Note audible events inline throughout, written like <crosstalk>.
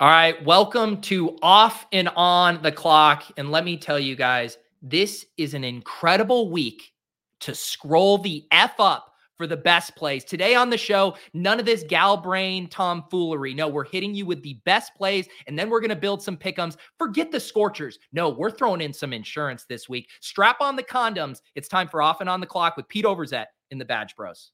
All right, welcome to Off and On the Clock. And let me tell you guys, this is an incredible week to scroll the F up for the best plays. Today on the show, none of this gal brain tomfoolery. No, we're hitting you with the best plays, and then we're going to build some pickums. Forget the scorchers. No, we're throwing in some insurance this week. Strap on the condoms. It's time for Off and On the Clock with Pete Overzet in the Badge Bros.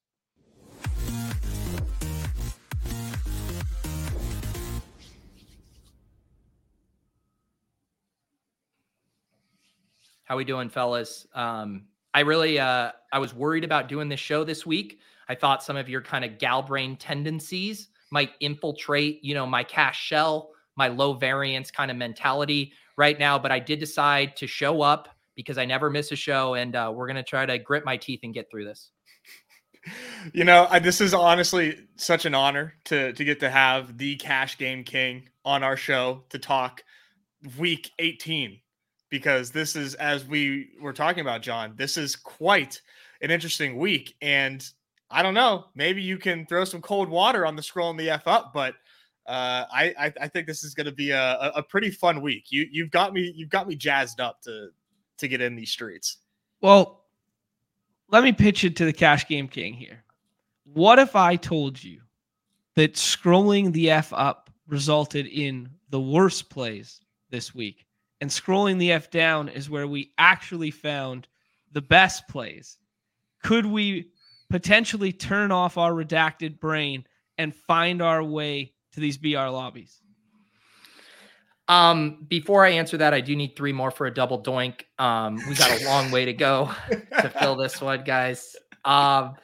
How we doing, fellas? Um, I really, uh, I was worried about doing this show this week. I thought some of your kind of gal brain tendencies might infiltrate, you know, my cash shell, my low variance kind of mentality right now. But I did decide to show up because I never miss a show, and uh, we're gonna try to grit my teeth and get through this. <laughs> You know, I, this is honestly such an honor to to get to have the cash game king on our show to talk week 18 because this is, as we were talking about, Jon, this is quite an interesting week. And I don't know, maybe you can throw some cold water on the scroll and the F up, but uh, I, I, I think this is going to be a, a pretty fun week. You you've got me you've got me jazzed up to to get in these streets. Well, let me pitch it to the Cash Game King here. What if I told you that scrolling the F up resulted in the worst plays this week? And scrolling the F down is where we actually found the best plays. Could we potentially turn off our redacted brain and find our way to these BR lobbies? Um, before I answer that, I do need three more for a double doink. Um, we got a long way to go to fill this one, guys. Um,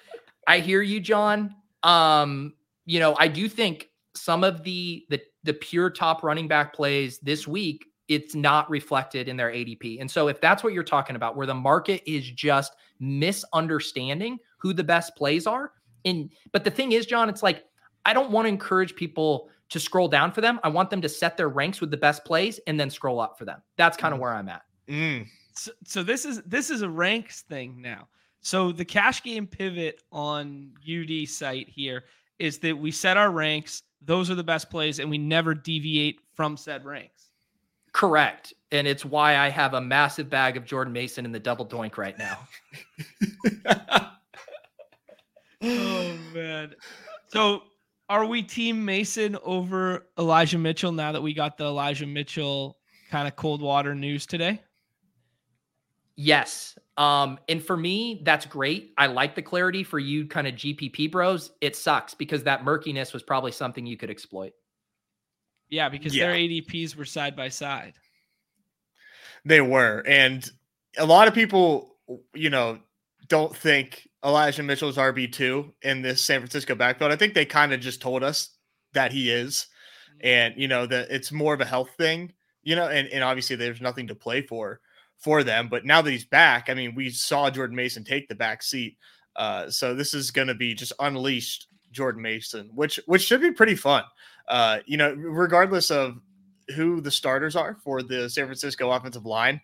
I hear you, Jon. Um, you know, I do think some of the the the pure top running back plays this week it's not reflected in their ADP. And so if that's what you're talking about, where the market is just misunderstanding who the best plays are, and but the thing is, Jon, it's like I don't want to encourage people to scroll down for them. I want them to set their ranks with the best plays and then scroll up for them. That's kind of mm. where I'm at. Mm. So, so this is this is a ranks thing now. So the cash game pivot on UD site here is that we set our ranks. Those are the best plays, and we never deviate from said ranks. Correct. And it's why I have a massive bag of Jordan Mason in the double doink right now. oh man. So are we team Mason over Elijah Mitchell now that we got the Elijah Mitchell kind of cold water news today? Yes. Um, and for me, that's great. I like the clarity for you kind of GPP bros. It sucks because that murkiness was probably something you could exploit. Yeah, because yeah. their ADPs were side by side. They were. And a lot of people, you know, don't think Elijah Mitchell's RB2 in this San Francisco backfield. I think they kind of just told us that he is. Mm-hmm. And, you know, that it's more of a health thing, you know, and, and obviously there's nothing to play for for them. But now that he's back, I mean, we saw Jordan Mason take the back seat. Uh, so this is going to be just unleashed Jordan Mason, which which should be pretty fun uh, you know, regardless of who the starters are for the San Francisco offensive line,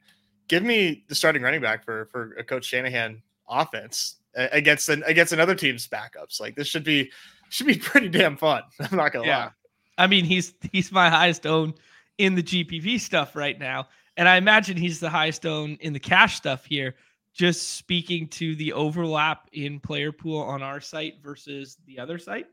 give me the starting running back for for a Coach Shanahan offense against an, against another team's backups. Like this should be should be <laughs> pretty damn fun. <laughs> I'm not gonna yeah. lie. I mean, he's he's my highest own in the GPP stuff right now, and I imagine he's the highest own in the cash stuff here. Just speaking to the overlap in player pool on our site versus the other site.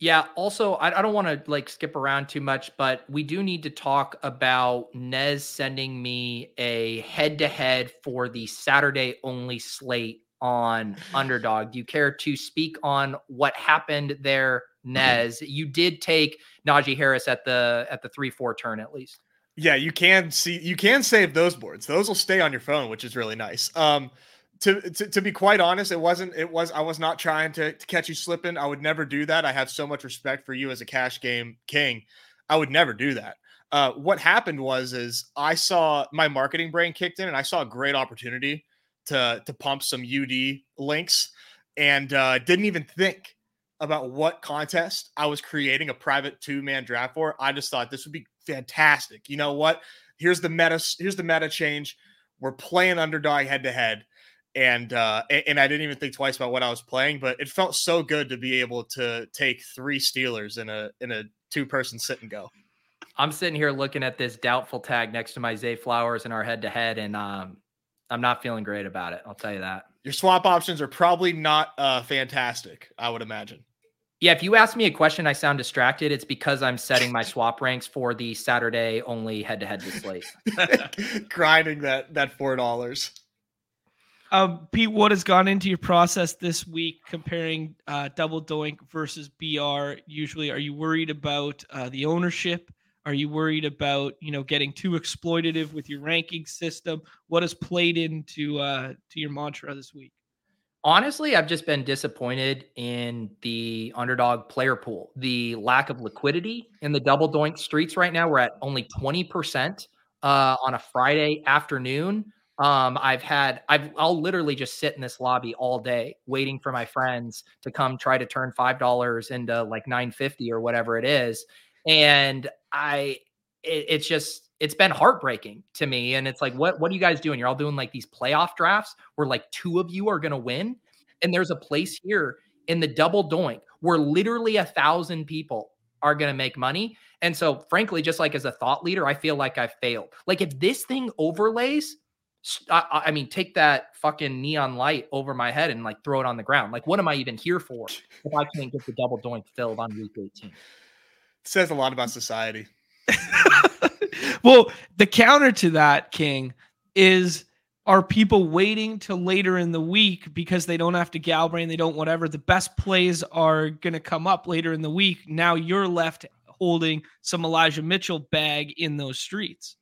Yeah. Also, I, I don't want to like skip around too much, but we do need to talk about Nez sending me a head to head for the Saturday only slate on <sighs> Underdog. Do you care to speak on what happened there, Nez? You did take Najee Harris at the at the three four turn at least. Yeah, you can see you can save those boards. Those will stay on your phone, which is really nice. Um, to, to, to be quite honest, it wasn't. It was. I was not trying to, to catch you slipping. I would never do that. I have so much respect for you as a cash game king. I would never do that. Uh, what happened was is I saw my marketing brain kicked in, and I saw a great opportunity to to pump some UD links, and uh, didn't even think about what contest I was creating a private two man draft for. I just thought this would be fantastic. You know what? Here's the meta. Here's the meta change. We're playing underdog head to head and uh, and I didn't even think twice about what I was playing, but it felt so good to be able to take three Steelers in a in a two person sit and go. I'm sitting here looking at this doubtful tag next to my Zay Flowers in our head to head, and um, I'm not feeling great about it. I'll tell you that. Your swap options are probably not uh, fantastic, I would imagine. Yeah, if you ask me a question, I sound distracted. It's because I'm setting my swap ranks for the Saturday only head to head slate. <laughs> Grinding that that four dollars. Um, Pete, what has gone into your process this week comparing uh, Double Doink versus BR? Usually, are you worried about uh, the ownership? Are you worried about you know getting too exploitative with your ranking system? What has played into uh, to your mantra this week? Honestly, I've just been disappointed in the underdog player pool. The lack of liquidity in the double doink streets right now. We're at only 20% uh, on a Friday afternoon. Um, I've had, I've, I'll literally just sit in this lobby all day waiting for my friends to come try to turn $5 into like 950 or whatever it is. And I, it, it's just, it's been heartbreaking to me. And it's like, what what are you guys doing? You're all doing like these playoff drafts where like two of you are gonna win. And there's a place here in the double doink where literally a thousand people are gonna make money. And so, frankly, just like as a thought leader, I feel like I failed. Like if this thing overlays, I, I, mean, take that fucking neon light over my head and like throw it on the ground. Like, what am I even here for <laughs> if I can't get the double doink filled on week 18? It says a lot about society. <laughs> well, the counter to that, King, is are people waiting till later in the week because they don't have to galbrain, they don't whatever. The best plays are going to come up later in the week. Now you're left holding some Elijah Mitchell bag in those streets.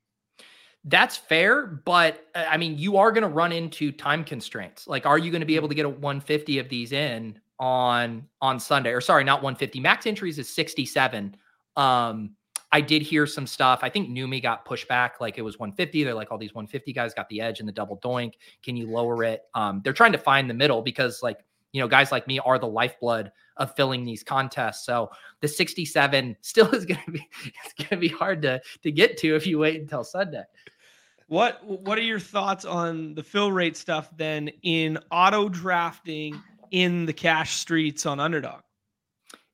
That's fair, but uh, I mean, you are going to run into time constraints. Like, are you going to be able to get a 150 of these in on on Sunday? Or sorry, not 150. Max entries is 67. Um, I did hear some stuff. I think Neumy got pushed back, like it was 150. They're like, all these 150 guys got the edge in the double doink. Can you lower it? Um, they're trying to find the middle because, like, you know, guys like me are the lifeblood of filling these contests. So the 67 <laughs> still is going to be it's going to be hard to to get to if you wait until Sunday. What what are your thoughts on the fill rate stuff then in auto drafting in the cash streets on underdog?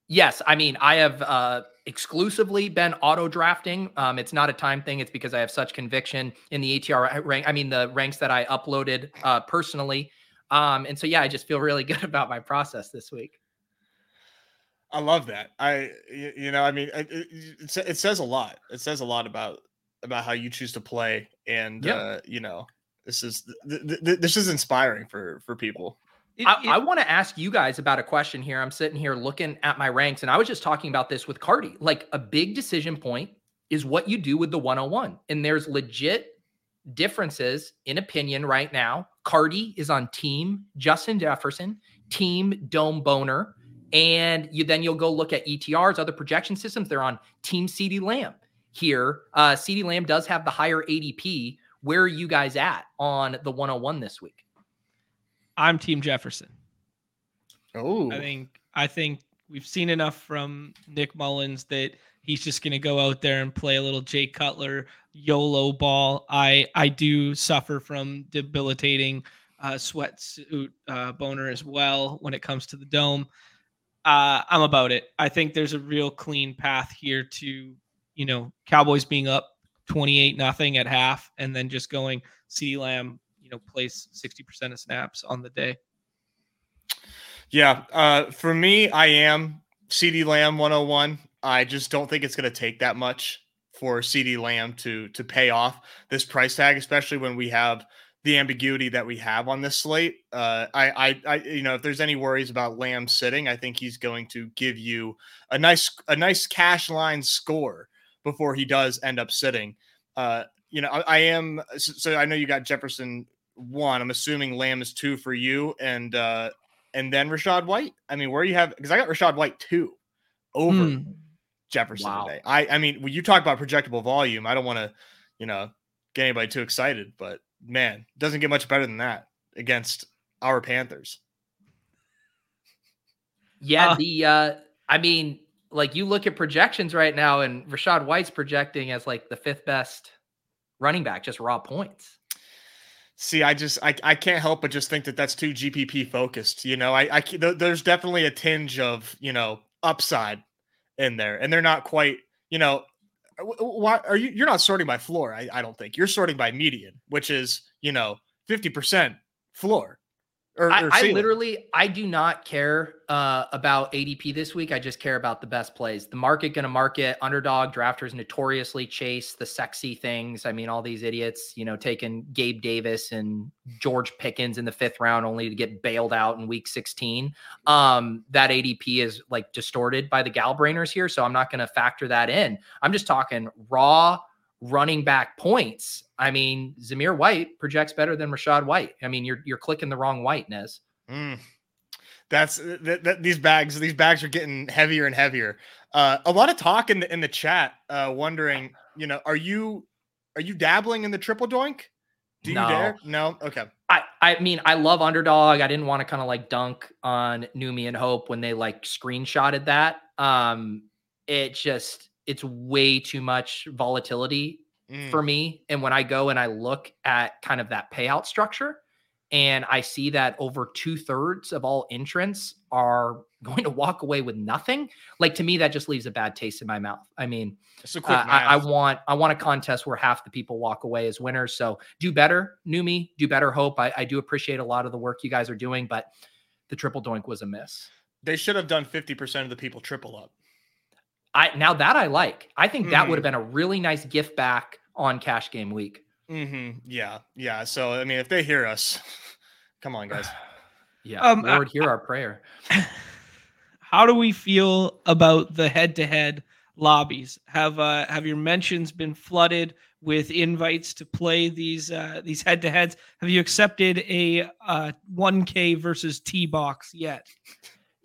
Yes, I mean I have uh, exclusively been auto drafting. Um, it's not a time thing. It's because I have such conviction in the ETR rank. I mean the ranks that I uploaded uh, personally. Um, and so yeah, I just feel really <laughs> good about my process this week. I love that. I you know I mean it, it, it says a lot. It says a lot about about how you choose to play, and yep. uh, you know this is th- th- this is inspiring for for people. It, I, I want to ask you guys about a question here. I'm sitting here looking at my ranks, and I was just talking about this with Cardi. Like a big decision point is what you do with the 101. And there's legit differences in opinion right now. Cardi is on team Justin Jefferson, team Dome Boner. And you then you'll go look at ETRs, other projection systems. They're on Team CeeDee Lamb here. Uh CeeDee Lamb does have the higher ADP. Where are you guys at on the 101 this week? I'm Team Jefferson. Oh, I think I think we've seen enough from Nick Mullens that he's just going to go out there and play a little Jay Cutler YOLO ball. I I do suffer from debilitating uh, sweatsuit uh, boner as well when it comes to the dome. Uh, I'm about it. I think there's a real clean path here to you know Cowboys being up 28 nothing at half and then just going CeeDee Lamb know place 60% of snaps on the day. Yeah uh for me i am CeeDee Lamb 101 i just don't think it's going to take that much for CeeDee Lamb to to pay off this price tag especially when we have the ambiguity that we have on this slate. Uh I, I i you know if there's any worries about lamb sitting i think he's going to give you a nice a nice cash line score before he does end up sitting. Uh you know, I, I, am. So I know you got Jefferson one. I'm assuming Lamb is two for you, and uh and then Rachaad White. I mean, where you have because I got Rachaad White two over mm. Jefferson wow. today. I I mean, when you talk about projectable volume, I don't want to, you know, get anybody too excited, but man, doesn't get much better than that against our Panthers. Yeah, uh, the uh I mean, like you look at projections right now, and Rachaad White's projecting as like the fifth best running back, just raw points. See, I just I, I can't help but just think that that's too GPP focused. You know, I, I there's definitely a tinge of you know upside in there, and they're not quite. You know, uh, why are you? You're not sorting by floor. I, I don't think you're sorting by median, which is you know fifty percent floor. Or, I, or I, literally, I do not care uh, about ADP this week. I just care about the best plays. The market going to market underdog drafters notoriously chase the sexy things. I mean, all these idiots, you know, taking Gabe Davis and George Pickens in the fifth round only to get bailed out in week 16. Um, that ADP is like distorted by the Galbrainers here. So I'm not going to factor that in. I'm just talking raw running back points. I mean, Zamir White projects better than Rachaad White. I mean, you're you're clicking the wrong white, Nez. Mm. That's that, that, these bags. These bags are getting heavier and heavier. Uh, a lot of talk in the in the chat, uh, wondering, you know, are you are you dabbling in the triple doink? Do you no. dare? No. Okay. I I mean, I love underdog. I didn't want to kind of like dunk on Neumy and Hope when they like screenshotted that. Um, it just it's way too much volatility mm. for me. And when I go and I look at kind of that payout structure, and I see that over two thirds of all entrants are <laughs> going to walk away with nothing. Like to me, that just leaves a bad taste in my mouth. I mean, uh, I, I, want I want a contest where half the people walk away as winners. So do better, Neumy, do better. Hope I, I do appreciate a lot of the work you guys are doing, but the triple doink was a miss. They should have done fifty percent of the people triple up. I now that I like. I think that mm. would have been a really nice gift back on cash game week. Mm-hmm. Yeah, yeah. So I mean, if they hear us, <laughs> come on, guys. <sighs> yeah, um, Lord, hear our prayer. <laughs> How do we feel about the head-to-head lobbies? Have uh, have your mentions been flooded with invites to play these uh, these head-to-heads? Have you accepted a uh, 1K versus T box yet? <laughs>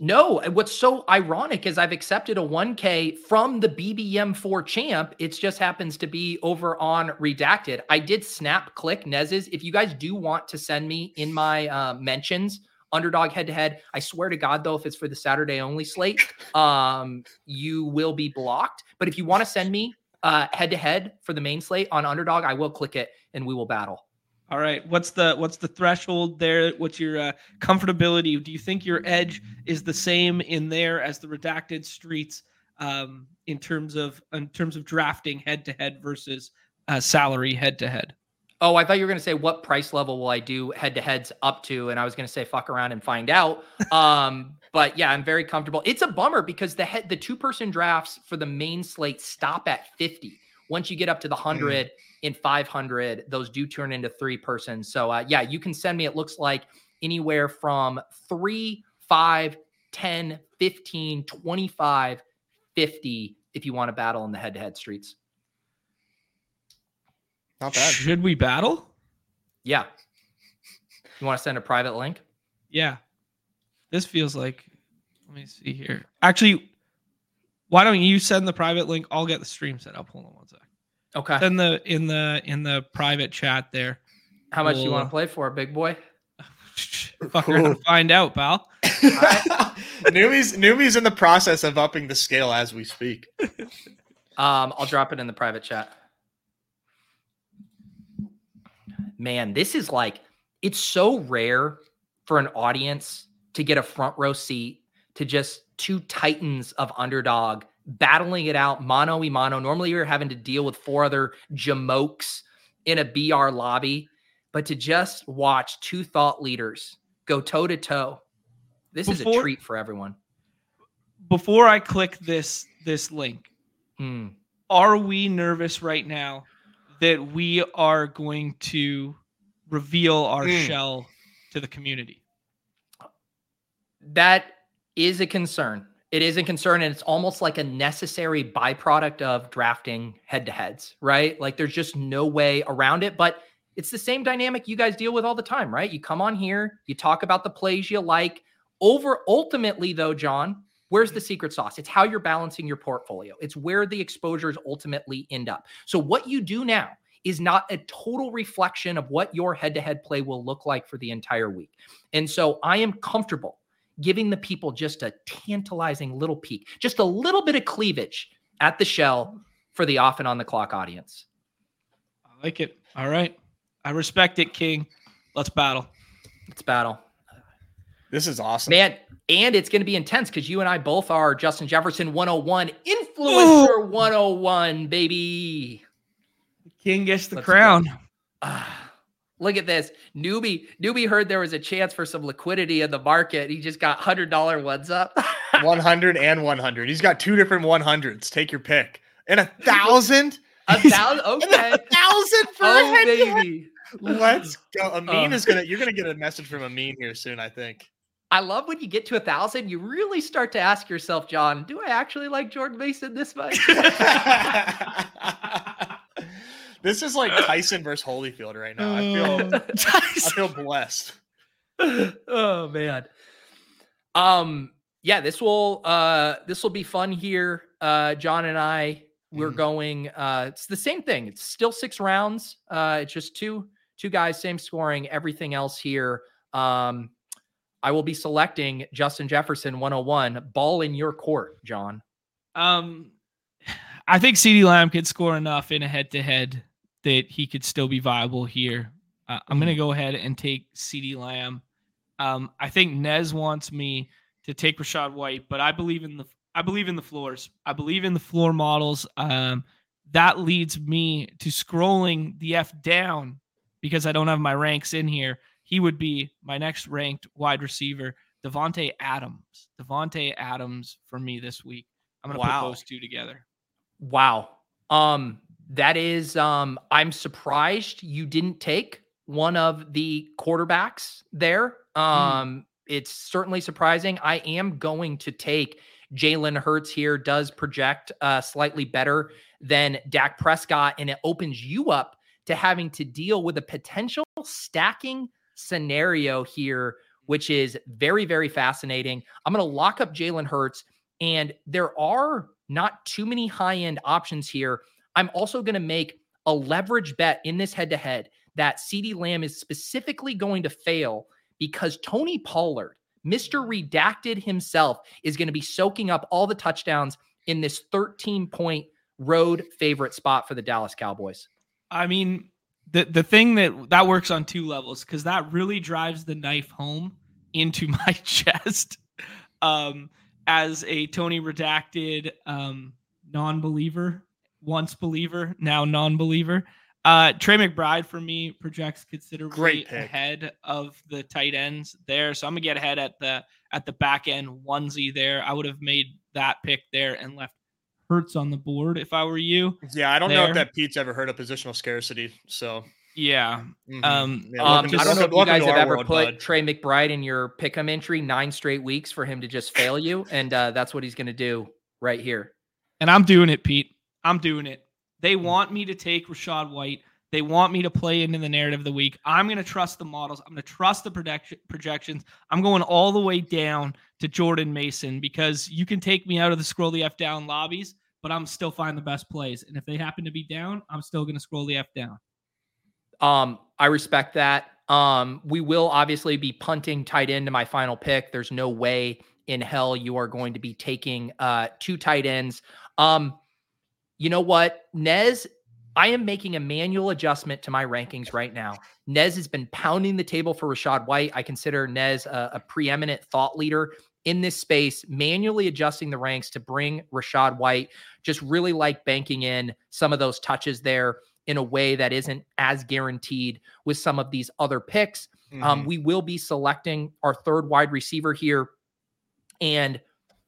No, what's so ironic is I've accepted a 1K from the BBM4 champ. It just happens to be over on Redacted. I did snap click Nez's. If you guys do want to send me in my uh, mentions, underdog head to head, I swear to God, though, if it's for the Saturday only slate, <laughs> um, you will be blocked. But if you want to send me head to head for the main slate on underdog, I will click it and we will battle. All right. What's the what's the threshold there? What's your uh, comfortability? Do you think your edge is the same in there as the redacted streets um, in terms of in terms of drafting head to head versus uh, salary head to head? Oh, I thought you were going to say what price level will I do head to heads up to, and I was going to say fuck around and find out. <laughs> Um, but yeah, I'm very comfortable. It's a bummer because the head the two person drafts for the main slate stop at 50. Once you get up to the 100, mm in 500, those do turn into three persons. So, uh, yeah, you can send me, it looks like anywhere from three, five, 10, 15, 25, 50 if you want to battle in the head to head streets. Not bad. Should we battle? Yeah. You want to send a private link? Yeah. This feels like, let me see here. Actually, why don't you send the private link? I'll get the stream set up. Hold on one sec. Okay. In the in the in the private chat there. How much we'll, you want to play for, big boy? <laughs> Fuck, we're find out, pal. <laughs> Neumy's, Neumy's in the process of upping the scale as we speak. Um, I'll drop it in the private chat. Man, this is like it's so rare for an audience to get a front row seat to just two titans of underdog battling it out mano a mano. Normally, you're having to deal with four other jamokes in a BR lobby, but to just watch two thought leaders go toe to toe, this before, is a treat for everyone. Before I click this this link, hmm. are we nervous right now that we are going to reveal our mm. shell to the community? That is a concern it is a concern and it's almost like a necessary byproduct of drafting head to heads, right? Like there's just no way around it. But it's the same dynamic you guys deal with all the time, right? You come on here, you talk about the plays you like. Over ultimately, though, Jon, where's the secret sauce? It's how you're balancing your portfolio, it's where the exposures ultimately end up. So, what you do now is not a total reflection of what your head to head play will look like for the entire week. And so, I am comfortable giving the people just a tantalizing little peek, just a little bit of cleavage at the shell for the off and on the clock audience. I like it. All right. I respect it, King. Let's battle. Let's battle. This is awesome. Man, and it's going to be intense because you and I both are Justin Jefferson 101, influencer 101, baby. King gets the Let's crown. Ah. Look at this. Neumy, Neumy heard there was a chance for some liquidity in the market. He just got hundred dollar ones up. <laughs> 100 and 100. He's got two different 100s. Take your pick. And a thousand. <laughs> a thousand. <laughs> Okay. a thousand for a Oh head to head. baby. Let's go. Amin Uh. is gonna. You're gonna get a message from Amin here soon. I think. I love when you get to a thousand, you really start to ask yourself, Jon, do I actually like Jordan Mason this much? This is like <laughs> Tyson versus Holyfield right now. I feel. <laughs> I feel blessed. oh man. Um yeah, this will uh this will be fun here. Uh Jon and I we're Mhm. going uh it's the same thing. It's still 6 rounds. Uh it's just two two guys same scoring, everything else here. Um I will be selecting Justin Jefferson 101 ball in your court, Jon. Um, I think CeeDee Lamb could score enough in a head to head that he could still be viable here. Uh, I'm going to go ahead and take CeeDee Lamb. Um, I think Nez wants me to take Rachaad White, but I believe in the I believe in the floors. I believe in the floor models. Um, that leads me to scrolling the F down because I don't have my ranks in here. He would be my next ranked wide receiver, Davante Adams. Davante Adams for me this week. I'm gonna Wow. put those two together. Wow. Um that is um I'm surprised you didn't take one of the quarterbacks there. Um it's certainly surprising. I am going to take Jalen Hurts here does project uh slightly better than Dak Prescott and it opens you up to having to deal with a potential stacking scenario here which is very very fascinating. I'm going to lock up Jalen Hurts and there are not too many high end options here. I'm also going to make a leverage bet in this head to head that CeeDee Lamb is specifically going to fail because Tony Pollard, Mr. Redacted himself, is going to be soaking up all the touchdowns in this 13 point road favorite spot for the Dallas Cowboys. I mean, the the thing that that works on two levels because that really drives the knife home into <laughs> my chest. Um, as a Tony redacted um, non-believer, once believer, now non-believer. Uh, Trey McBride for me projects considerably Great ahead of the tight ends there, so I'm gonna get ahead at the at the back end onesie there. I would have made that pick there and left Hurts on the board if I were you. Yeah, I don't know if that Pete's ever heard of positional scarcity. So. Yeah, mhm. Um, Yeah, Um, welcome I don't know if you guys have ever world, put bud. Trey McBride in your pick'em entry nine straight weeks for him to just fail you, and uh, that's what he's going to do right here. And I'm doing it, Pete. I'm doing it. They Hmm. want me to take Rachaad White. They want me to play into the narrative of the week. I'm going to trust the models. I'm going to trust the projection, projections. I'm going all the way down to Jordan Mason because you can take me out of the scroll the F down lobbies, but I'm still find the best plays. And if they happen to be down, I'm still going to scroll the F down. Um, I respect that. Um, we will obviously be punting tight end to my final pick. There's no way in hell you are going to be taking uh two tight ends. Um, you know what, Nez, I am making a manual adjustment to my rankings right now. Nez has been pounding the table for Rachaad White. I consider Nez a, a preeminent thought leader in this space, manually adjusting the ranks to bring Rachaad White. Just really like banking in some of those touches there in a way that isn't as guaranteed with some of these other picks. Um, Mhm. we will be selecting our third wide receiver here. And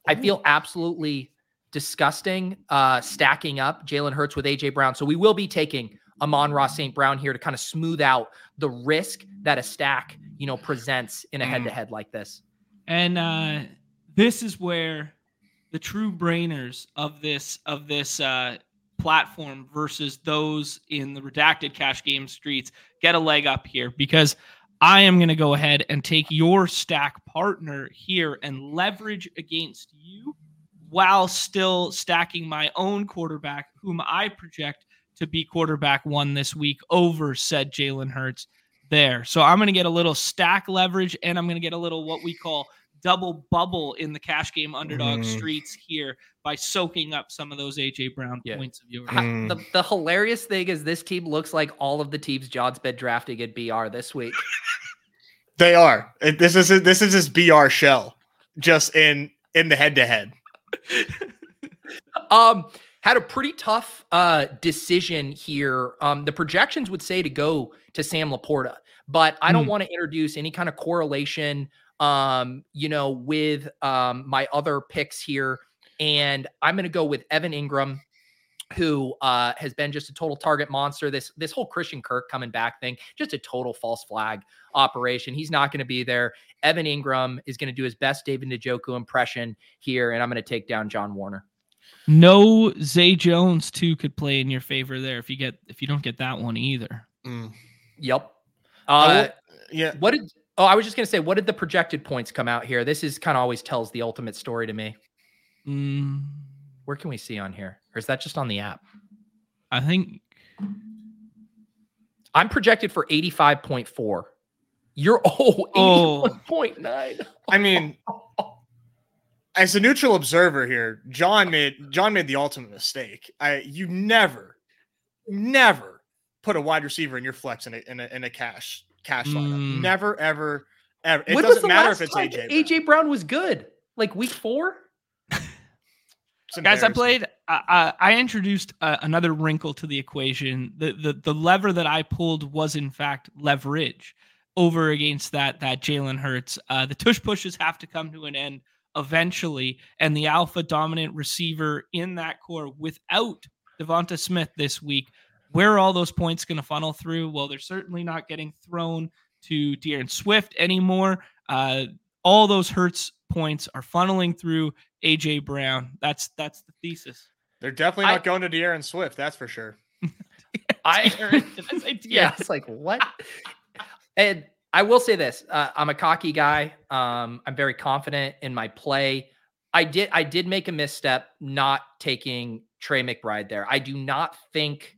I feel absolutely disgusting uh, stacking up Jalen Hurts with AJ Brown. So we will be taking Amon-Ra St. Brown here to kind of smooth out the risk that a stack, you know, presents in a head to head like this. And uh, this is where the true brainers of this of this uh, platform versus those in the redacted cash game streets get a leg up here because I am going to go ahead and take your stack partner here and leverage against you while still stacking my own quarterback, whom I project to be quarterback one this week over said Jalen Hurts there. So I'm going to get a little stack leverage and I'm going to get a little what we call double bubble in the cash game underdog Mm. streets here by soaking up some of those AJ Brown Yeah. points of yours. Mm. The, the hilarious thing is this team looks like all of the teams Jon's been drafting at BR this week. They are. This is this is his BR shell, just in in the head to head. <laughs> Um, had a pretty tough uh decision here. Um, the projections would say to go to Sam Laporta, but I don't Hmm. want to introduce any kind of correlation. Um, you know, with um my other picks here, and I'm going to go with Evan Engram, who uh has been just a total target monster. This this whole Christian Kirk coming back thing, just a total false flag operation. He's not going to be there. Evan Engram is going to do his best David Njoku impression here, and I'm going to take down John Warner. No, Zay Jones too could play in your favor there if you get if you don't get that one either. Mm. Yep. I Uh, will- yeah, what did? Oh, I was just gonna say, what did the projected points come out here? This is kind of always tells the ultimate story to me. Mm, Where can we see on here, or is that just on the app? I think I'm projected for 85.4. You're <laughs> oh, Oh. 81.9. I mean, <laughs> as a neutral observer here, Jon made Jon made the ultimate mistake. I you never, never put a wide receiver in your flex in a in a, in a cash cash lineup. Mm. Never, ever, ever. It When was doesn't the matter last if it's time AJ. Brown. AJ Brown was good, like week four. Guys, I played. I, I I introduced uh, another wrinkle to the equation. The, the the lever that I pulled was in fact leverage over against that that Jalen Hurts. Uh, the tush pushes have to come to an end eventually, and the alpha dominant receiver in that corps without Devonta Smith this week. Where are all those points going to funnel through? Well, they're certainly not getting thrown to D'Andre Swift anymore. Uh, all those Hurts points are funneling through AJ Brown. That's that's the thesis. They're definitely I- not going to D'Andre Swift. That's for sure. <laughs> I I <laughs> yeah, it's like what? and I will say this: uh, I'm a cocky guy. Um, I'm very confident in my play. I did I did make a misstep not taking Trey McBride there. I do not think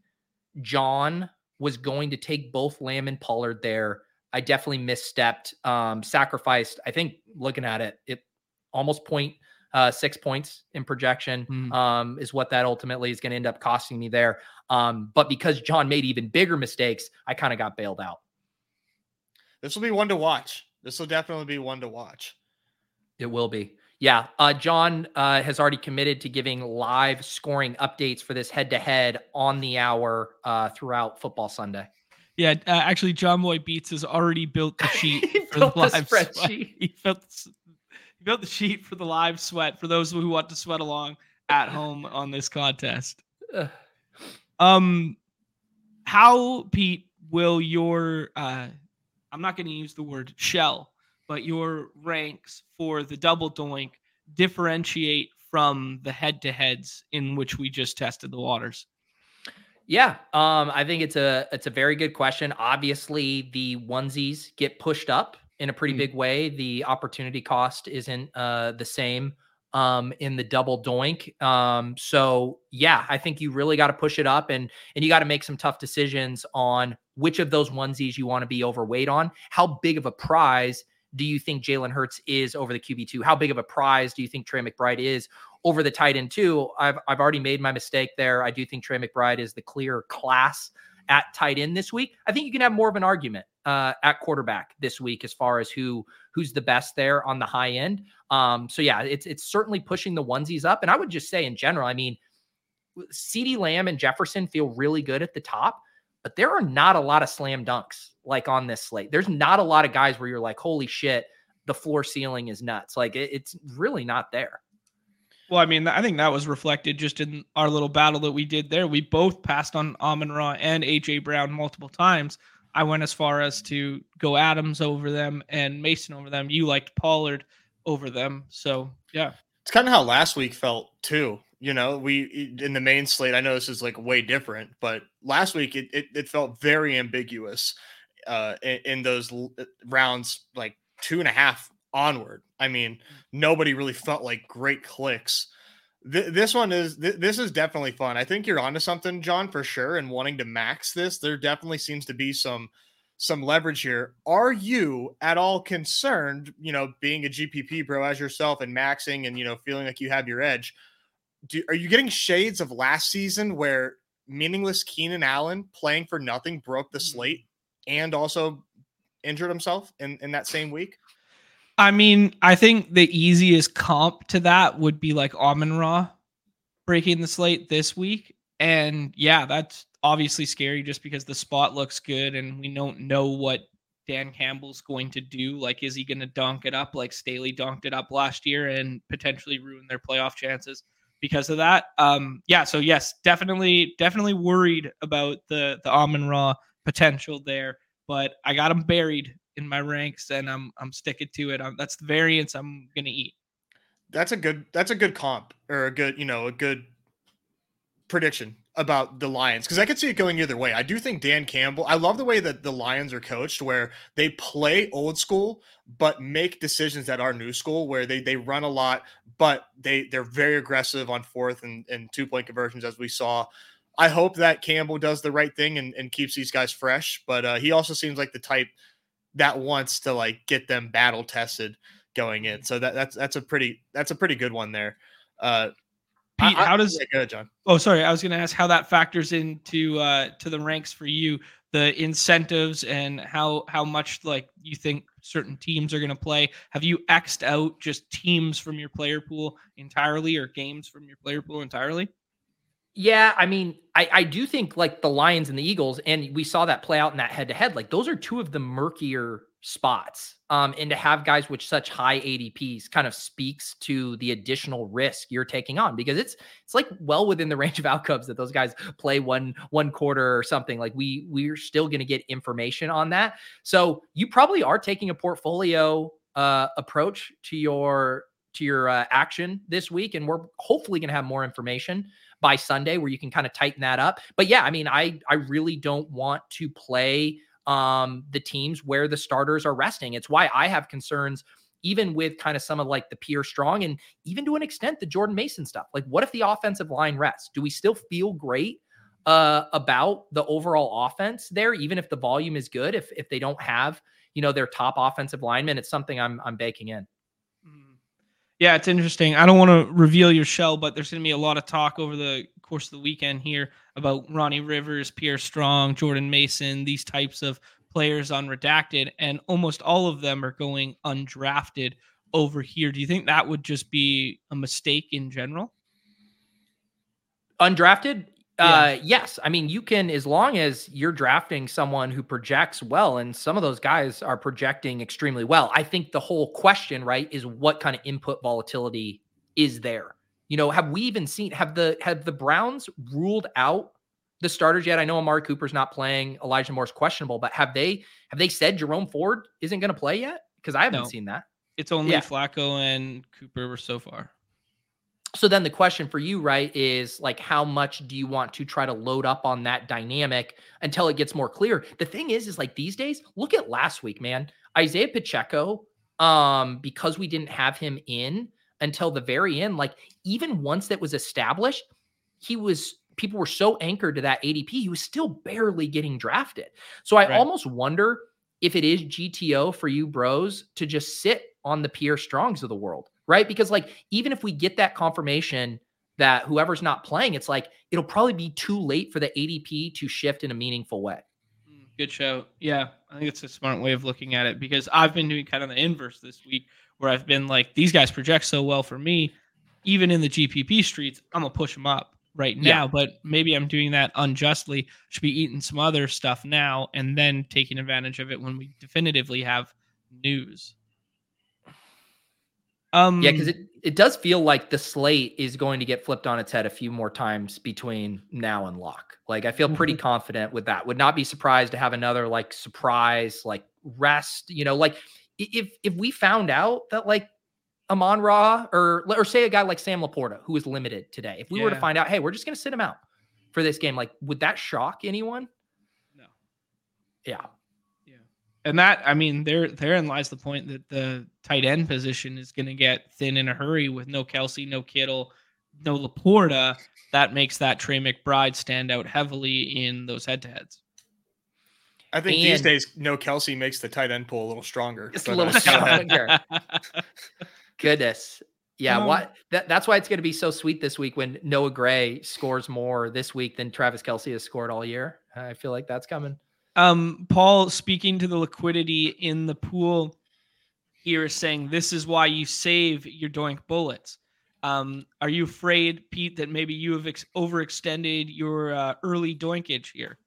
Jon was going to take both Lamb and Pollard there. I definitely misstepped, um, sacrificed. I think looking at it, it almost point uh, six points in projection Hmm. um, is what that ultimately is going to end up costing me there. Um, but because Jon made even bigger mistakes, I kind of got bailed out. This will be one to watch. This will definitely be one to watch. It will be. Yeah. Uh, Jon uh, has already committed to giving live scoring updates for this head to head on the hour uh, throughout football Sunday. Yeah, uh, actually, John Boy Beats has already built the <laughs> sheet He for the the live sweat. spreadsheet. <laughs> He built the, he built the sheet for the live sweat for those who want to sweat along at home on this contest. <sighs> Um, how Pete will your uh, I'm not going to use the word shell, but your ranks for the double doink differentiate from the head to heads in which we just tested the waters. Yeah, um, I think it's a it's a very good question. Obviously, the onesies get pushed up in a pretty Mm. big way. The opportunity cost isn't uh, the same um, in the double doink. Um, so yeah, I think you really got to push it up, and and you got to make some tough decisions on which of those onesies you want to be overweight on. How big of a prize do you think Jalen Hurts is over the QB two? How big of a prize do you think Trey McBride is over the tight end two. I've I've already made my mistake there. I do think Trey McBride is the clear class at tight end this week. I think you can have more of an argument uh, at quarterback this week as far as who who's the best there on the high end. Um, so yeah, it's it's certainly pushing the onesies up. And I would just say in general, I mean, CeeDee Lamb and Jefferson feel really good at the top, but there are not a lot of slam dunks like on this slate. There's not a lot of guys where you're like, holy shit, the floor ceiling is nuts. Like it, it's really not there. Well, I mean, I think that was reflected just in our little battle that we did there. We both passed on Amon Ra and AJ Brown multiple times. I went as far as to go Adams over them and Mason over them. You liked Pollard over them. So, yeah. It's kind of how last week felt too. You know, we in the main slate. I know this is like way different, but last week it it, it felt very ambiguous uh, in, in those l- rounds, like two and a half onward. I mean, nobody really felt like great clicks. Th- this one is th- this is definitely fun. I think you're onto something, Jon, for sure. And wanting to max this, there definitely seems to be some some leverage here. Are you at all concerned, you know, being a GPP bro as yourself and maxing and, you know, feeling like you have your edge? Do, are you getting shades of last season where meaningless Keenan Allen playing for nothing broke the slate mm. and also injured himself in, in that same week? I mean, I think the easiest comp to that would be like Amon Ra breaking the slate this week. And yeah, that's obviously scary just because the spot looks good and we don't know what Dan Campbell's going to do. Like, is he going to dunk it up like Staley dunked it up last year and potentially ruin their playoff chances because of that? Um, yeah. So yes, definitely, definitely worried about the the Amon Ra potential there. But I got him buried in my ranks, and I'm I'm sticking to it. I'm, that's the variance I'm gonna eat. That's a good that's a good comp or a good you know a good prediction about the Lions because I could see it going either way. I do think Dan Campbell. I love the way that the Lions are coached, where they play old school but make decisions that are new school, where they they run a lot, but they they're very aggressive on fourth and, and two point conversions as we saw. I hope that Campbell does the right thing and, and keeps these guys fresh, but uh, he also seems like the type that wants to like get them battle tested going in. So that that's that's a pretty that's a pretty good one there. Uh, Pete, I, how does yeah, go ahead, Jon? Oh, sorry, I was going to ask how that factors into uh, to the ranks for you, the incentives and how how much like you think certain teams are going to play. Have you xed out just teams from your player pool entirely, or games from your player pool entirely? Yeah, I mean, I, I do think like the Lions and the Eagles, and we saw that play out in that head to head. Like those are two of the murkier spots. Um, and to have guys with such high ADPs kind of speaks to the additional risk you're taking on because it's it's like well within the <laughs> range of outcomes that those guys play one one quarter or something. Like we we're still going to get information on that. So you probably are taking a portfolio uh, approach to your to your uh, action this week, and we're hopefully going to have more information by Sunday where you can kind of tighten that up. But yeah, I mean, I I really don't want to play um the teams where the starters are resting. It's why I have concerns even with kind of some of like the Pierre Strong and even to an extent the Jordan Mason stuff. Like what if the offensive line rests? Do we still feel great uh about the overall offense there even if the volume is good if if they don't have, you know, their top offensive lineman? It's something I'm I'm baking in. Yeah, it's interesting. I don't want to reveal your shell, but there's going to be a lot of talk over the course of the weekend here about Ronnie Rivers, Pierre Strong, Jordan Mason, these types of players on Redacted, and almost all of them are going undrafted over here. Do you think that would just be a mistake in general? Undrafted? Yeah. Uh, yes. I mean, you can, as long as you're drafting someone who projects well, and some of those guys are projecting extremely well. I think the whole question, right, is what kind of input volatility is there? You know, have we even seen have the have the Browns ruled out the starters yet? I know Amari Cooper's not playing, Elijah Moore's questionable, but have they have they said Jerome Ford isn't going to play yet? Because I haven't no. seen that. It's only yeah. Flacco and Cooper so far. So then the question for you, right, is like how much do you want to try to load up on that dynamic until it gets more clear? The thing is, is like these days, look at last week, man. Isaiah Pacheco, um, because we didn't have him in until the very end, like even once that was established, he was people were so anchored to that ADP, he was still barely getting drafted. So I right. almost wonder if it is GTO for you bros to just sit on the Pierre Strongs of the world right? Because like even if we get that confirmation that whoever's not playing, it's like it'll probably be too late for the ADP to shift in a meaningful way. Good show. Yeah, I think it's a smart way of looking at it because I've been doing kind of the inverse this week where I've been like, these guys project so well for me, even in the GPP streets, I'm gonna push them up right now. Yeah. But maybe I'm doing that unjustly. Should be eating some other stuff now and then taking advantage of it when we definitively have news. Um, yeah, because it, it does feel like the slate is going to get flipped on its head a few more times between now and lock. Like I feel pretty mm-hmm. confident with that. Would not be surprised to have another like surprise, like rest. You know, like if if we found out that like Amon Ra or or say a guy like Sam LaPorta who is limited today, if we yeah. were to find out, hey, we're just going to sit him out for this game, like would that shock anyone? No. Yeah Yeah. and that I mean, there therein lies the point that the tight end position is going to get thin in a hurry with no Kelce, no Kittle, no LaPorta. That makes that Trey McBride stand out heavily in those head to heads. I think and these days, no Kelce makes the tight end pool a little stronger. It's a little stronger. <laughs> <laughs> Goodness. Yeah, um, why that, that's why it's going to be so sweet this week when Noah Gray scores more this week than Travis Kelce has scored all year. I feel like that's coming. Um, Paul speaking to the liquidity in the pool here is saying this is why you save your doink bullets. Um, are you afraid, Pete, that maybe you have ex- overextended your uh, early doinkage here?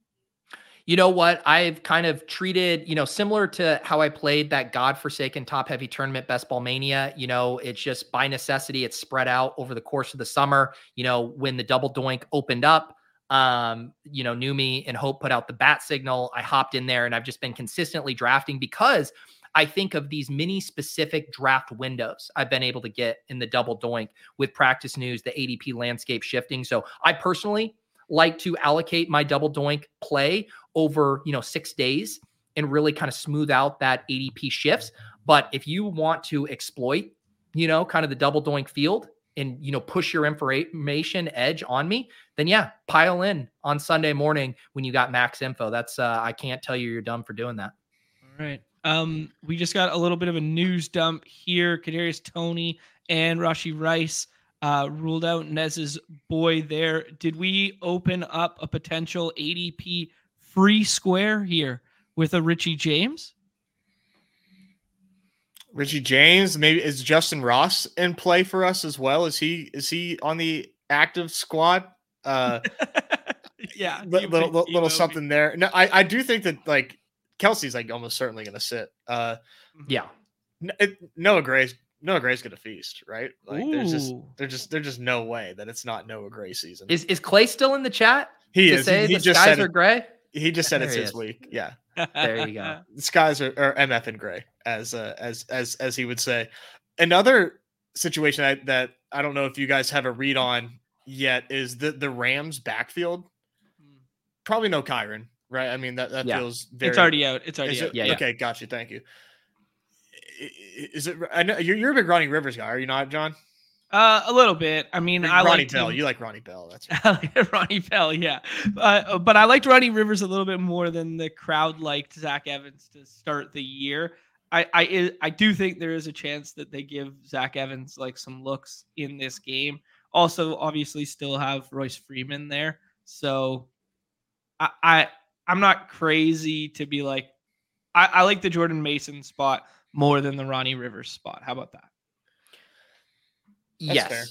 You know what? I've kind of treated, you know, similar to how I played that godforsaken top heavy tournament best ball mania. You know, it's just by necessity, it's spread out over the course of the summer. You know, when the double doink opened up, um, you know, Neumy and Hope put out the bat signal. I hopped in there and I've just been consistently drafting because I think of these mini specific draft windows I've been able to get in the double doink with practice news, the ADP landscape shifting. So I personally like to allocate my double doink play over, you know, six days and really kind of smooth out that ADP shifts. But if you want to exploit, you know, kind of the double doink field and, you know, push your information edge on me, then yeah, pile in on Sunday morning when you got max info. That's, uh, I can't tell you you're dumb for doing that. All right. Um, we just got a little bit of a news dump here. Kadarius Toney and Rashee Rice uh, ruled out Nez's boy there. Did we open up a potential ADP free square here with a Richie James? Richie James, maybe is Justin Ross in play for us as well? Is he is he on the active squad? Uh, <laughs> yeah, little little, little something there. No, I I do think that like Kelce's like almost certainly going to sit. Uh, yeah, it, Noah Gray's Noah Gray's going to feast, right? Like Ooh. there's just there's just there's just no way that it's not Noah Gray season. Is is Clay still in the chat? He is. Say he, he the just skies are gray. He just said it's his is. week. Yeah. There you go. the skies are, are MF and gray, as uh, as as as he would say. Another situation I, that I don't know if you guys have a read on yet is the the Rams backfield. Hmm. Probably no Kyren, right? I mean that that yeah. feels very. It's already out. It's already out. It, yeah, Okay, yeah. got you. Thank you. Is it? I know you're, you're a big Ronnie Rivers guy, are you not, Jon? Uh, a little bit. I mean, I like Ronnie like Bell. You like Ronnie Bell? That's <laughs> right. <laughs> Ronnie Bell. Yeah, uh, but I liked Ronnie Rivers a little bit more than the crowd liked Zach Evans to start the year. I I I do think there is a chance that they give Zach Evans like some looks in this game. Also, obviously, still have Royce Freeman there, so I, I I'm not crazy to be like I, I like the Jordan Mason spot more than the Ronnie Rivers spot. How about that? That's yes, fair.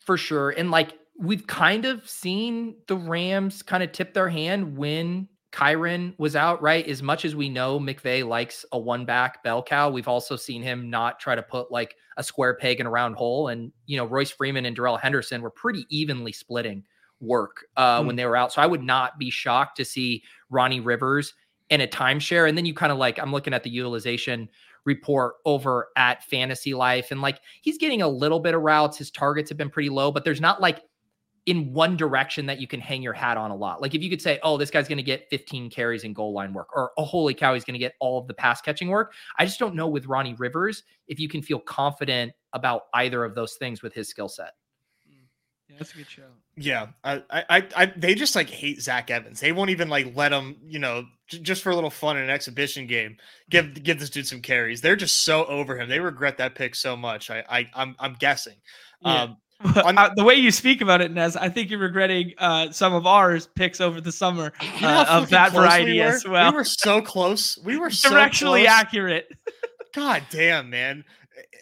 for sure. And like we've kind of seen the Rams kind of tip their hand when Kyren was out, right? As much as we know McVay likes a one back bell cow, we've also seen him not try to put like a square peg in a round hole. And, you know, Royce Freeman and Darrell Henderson were pretty evenly splitting work uh, mm. when they were out. So I would not be shocked to see Ronnie Rivers in a timeshare. And then you kind of like, I'm looking at the utilization report over at Fantasy Life. And like he's getting a little bit of routes. His targets have been pretty low, but there's not like in one direction that you can hang your hat on a lot. Like if you could say, oh, this guy's going to get 15 carries in goal line work, or oh, holy cow, he's going to get all of the pass catching work. I just don't know with Ronnie Rivers if you can feel confident about either of those things with his skill set. Mm. Yeah, that's a good show. Yeah, I, I, I, they just like hate Zach Evans. They won't even like let him, you know, j- just for a little fun in an exhibition game, give give this dude some carries. They're just so over him. They regret that pick so much. I, I, I'm, I'm guessing. Yeah. Um, uh, the way you speak about it, Nez, I think you're regretting uh, some of ours picks over the summer uh, of that variety we as well. We were so close. We were <laughs> so directionally close. accurate. God damn, man.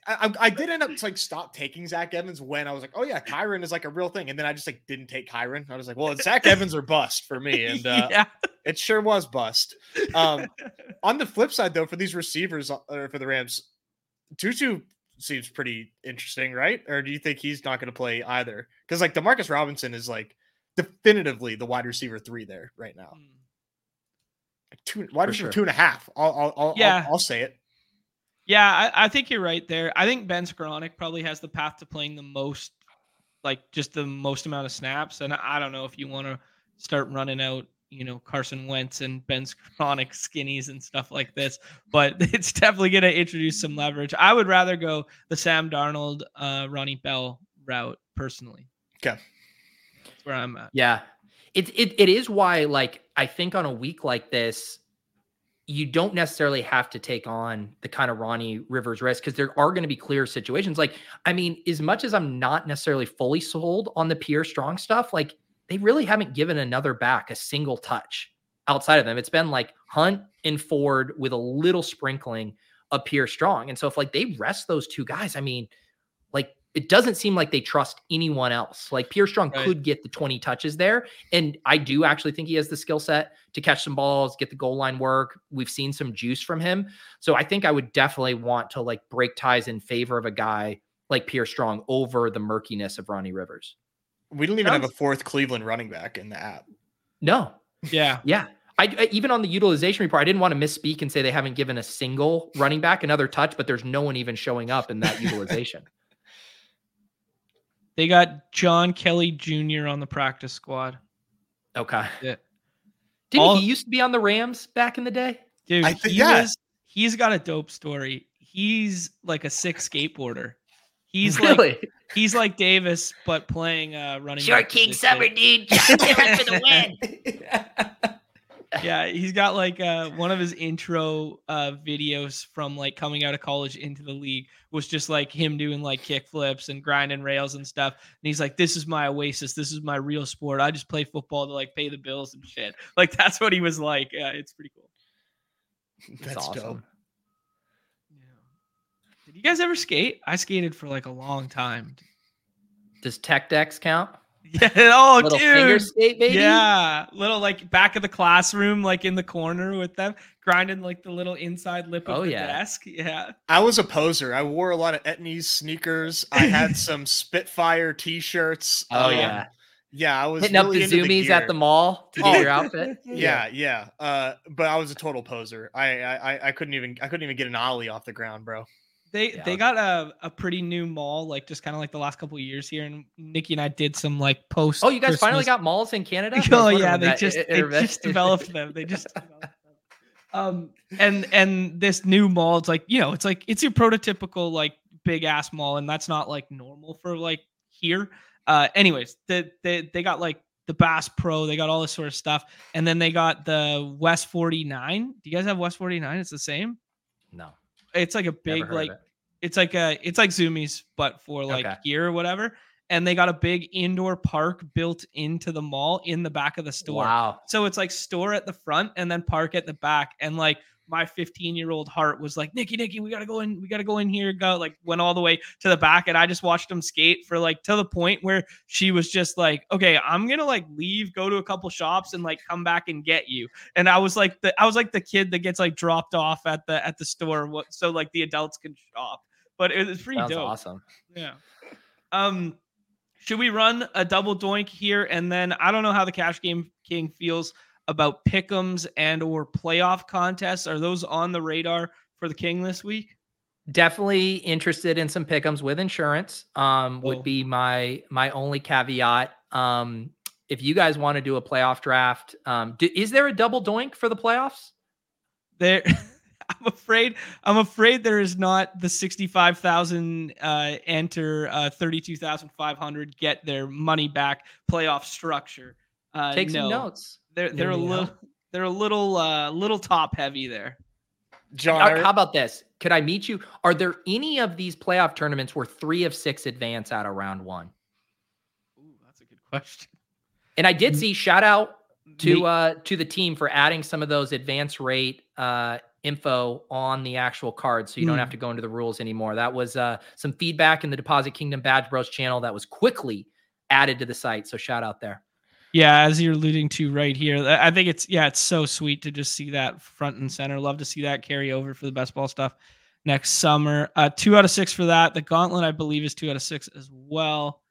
I, I, did end up like stop taking Zach Evans when I was like, oh yeah, Kyren is like a real thing, and then I just like didn't take Kyren. I was like, well, it's Zach <laughs> Evans or bust for me, and uh, yeah. it sure was bust. Um, <laughs> on the flip side, though, for these receivers uh, or for the Rams, Tutu seems pretty interesting, right? Or do you think he's not going to play either? Because like Demarcus Robinson is like definitively the wide receiver three there right now. Like two wide receiver sure. two and a half. I'll I'll, I'll, yeah. I'll, I'll say it. Yeah, I, I, think you're right there. I think Ben Skowronek probably has the path to playing the most, like just the most amount of snaps. And I don't know if you want to start running out, you know, Carson Wentz and Ben Skowronek <laughs> skinnies and stuff like this, but <laughs> it's definitely going to introduce some leverage. I would rather go the Sam Darnold, uh, Ronnie Bell route personally. Okay. That's where I'm at. Yeah. It, it, it is why, like, I think on a week like this, you don't necessarily have to take on the kind of Ronnie Rivers risk because there are going to be clear situations. Like, I mean, as much as I'm not necessarily fully sold on the Pierre Strong stuff, like they really haven't given another back a single touch outside of them. It's been like Hunt and Ford with a little sprinkling of Pierre Strong. And so if like they rest those two guys, I mean, it doesn't seem like they trust anyone else. Like Pierre Strong Right. could get the 20 touches there. And I do actually think he has the skill set to catch some balls, get the goal line work. We've seen some juice from him. So I think I would definitely want to like break ties in favor of a guy like Pierre Strong over the murkiness of Ronnie Rivers. We don't even have a fourth Cleveland running back in the app. No, Yeah. <laughs> Yeah. I, I- even on the utilization report, I didn't want to misspeak and say they haven't given a single running back another touch, but there's no one even showing up in that <laughs> utilization. They got John Kelly Jr. on the practice squad. Okay. Yeah. Didn't All- he used to be on the Rams back in the day? Dude, I thi- he yeah. was, he's got a dope story. He's like a sick skateboarder. He's <laughs> like he's like Davis, but playing uh running. Short back King position. Summer, dude. for the <laughs> win. <laughs> Yeah, he's got like uh one of his <laughs> intro uh videos from like coming out of college into the league was just like him doing like kick flips and grinding rails and stuff. And he's like, This is my oasis, this is my real sport. I just play football to like pay the bills and shit. <laughs> Like that's what he was like. Yeah, it's pretty cool. <laughs> That's, That's dope. awesome. Yeah. Did you guys ever skate? I skated for like a long time. Does Tech Deck count? <laughs> Yeah. Oh, Little finger dude. skate, baby. Yeah, little like back of the classroom, like in the corner with them, grinding like the little inside lip of Oh, the yeah. desk. Yeah, I was a poser. I wore a lot of Etnies sneakers. I had <laughs> some Spitfire t-shirts. Oh Um, yeah. Yeah, I was Hitting up the into Zumiez at the mall to Oh, get your outfit. <laughs> Yeah, yeah. Uh, but I was a total poser. I, I I- I couldn't even I couldn't even get an ollie off the ground, bro. They Yeah. they got a, a pretty new mall, like just kind of like the last couple of years here, and Nikki and I did some like post. Oh, you guys finally got malls in Canada? <laughs> Oh yeah, they just they <laughs> just developed them. They just developed them. um and and this new mall, it's like you know, it's like it's your prototypical like big ass mall, and that's not like normal for like here. Uh, anyways, the, they they got like the Bass Pro, they got all this sort of stuff, and then they got the West Forty Nine. Do you guys have West Forty Nine? It's the same. No. It's like a big like. It's like a it's like Zumiez but for like Okay. gear or whatever. And they got a big indoor park built into the mall in the back of the store. Wow. so it's like store at the front and then park at the back. And like my 15 year old heart was like nikki nikki we gotta go in we gotta go in here go like went all the way to the back. And i just watched them skate for like to the point where she was just like okay i'm gonna like leave go to a couple shops and like come back and get you. And i was like the i was like the kid that gets like dropped off at the at the store. So like the adults can shop but it was pretty Sounds dope awesome. yeah. Um, should we run a double doink here, and then I don't know how the Cash Game King feels about pickums and or playoff contests. Are those on the radar for the King this week? definitely interested in some pickums with insurance um would Oh. be my my only caveat um if you guys want to do a playoff draft um do, is there a double doink for the playoffs There, <laughs> I'm afraid. I'm afraid there is not the sixty-five thousand uh, enter, uh, thirty-two thousand five hundred get their money back playoff structure. Uh, take some notes They're they're a There you little they're a little uh, little top heavy there. Jon, How- how about this could i meet you are there any of these playoff tournaments where three of six advance out of round one Ooh, that's a good question. and i did Mm. see shout out to uh to the team for adding some of those advance rate uh info on the actual cards so you don't have Hmm. to go into the rules anymore that was uh some feedback in the deposit kingdom badge bros channel that was quickly added to the site so shout out there Yeah, as you're alluding to right here, I think it's yeah, it's so sweet to just see that front and center. Love to see that carry over for the best ball stuff next summer. Uh, two out of six for that. The gauntlet, I believe, is two out of six as well.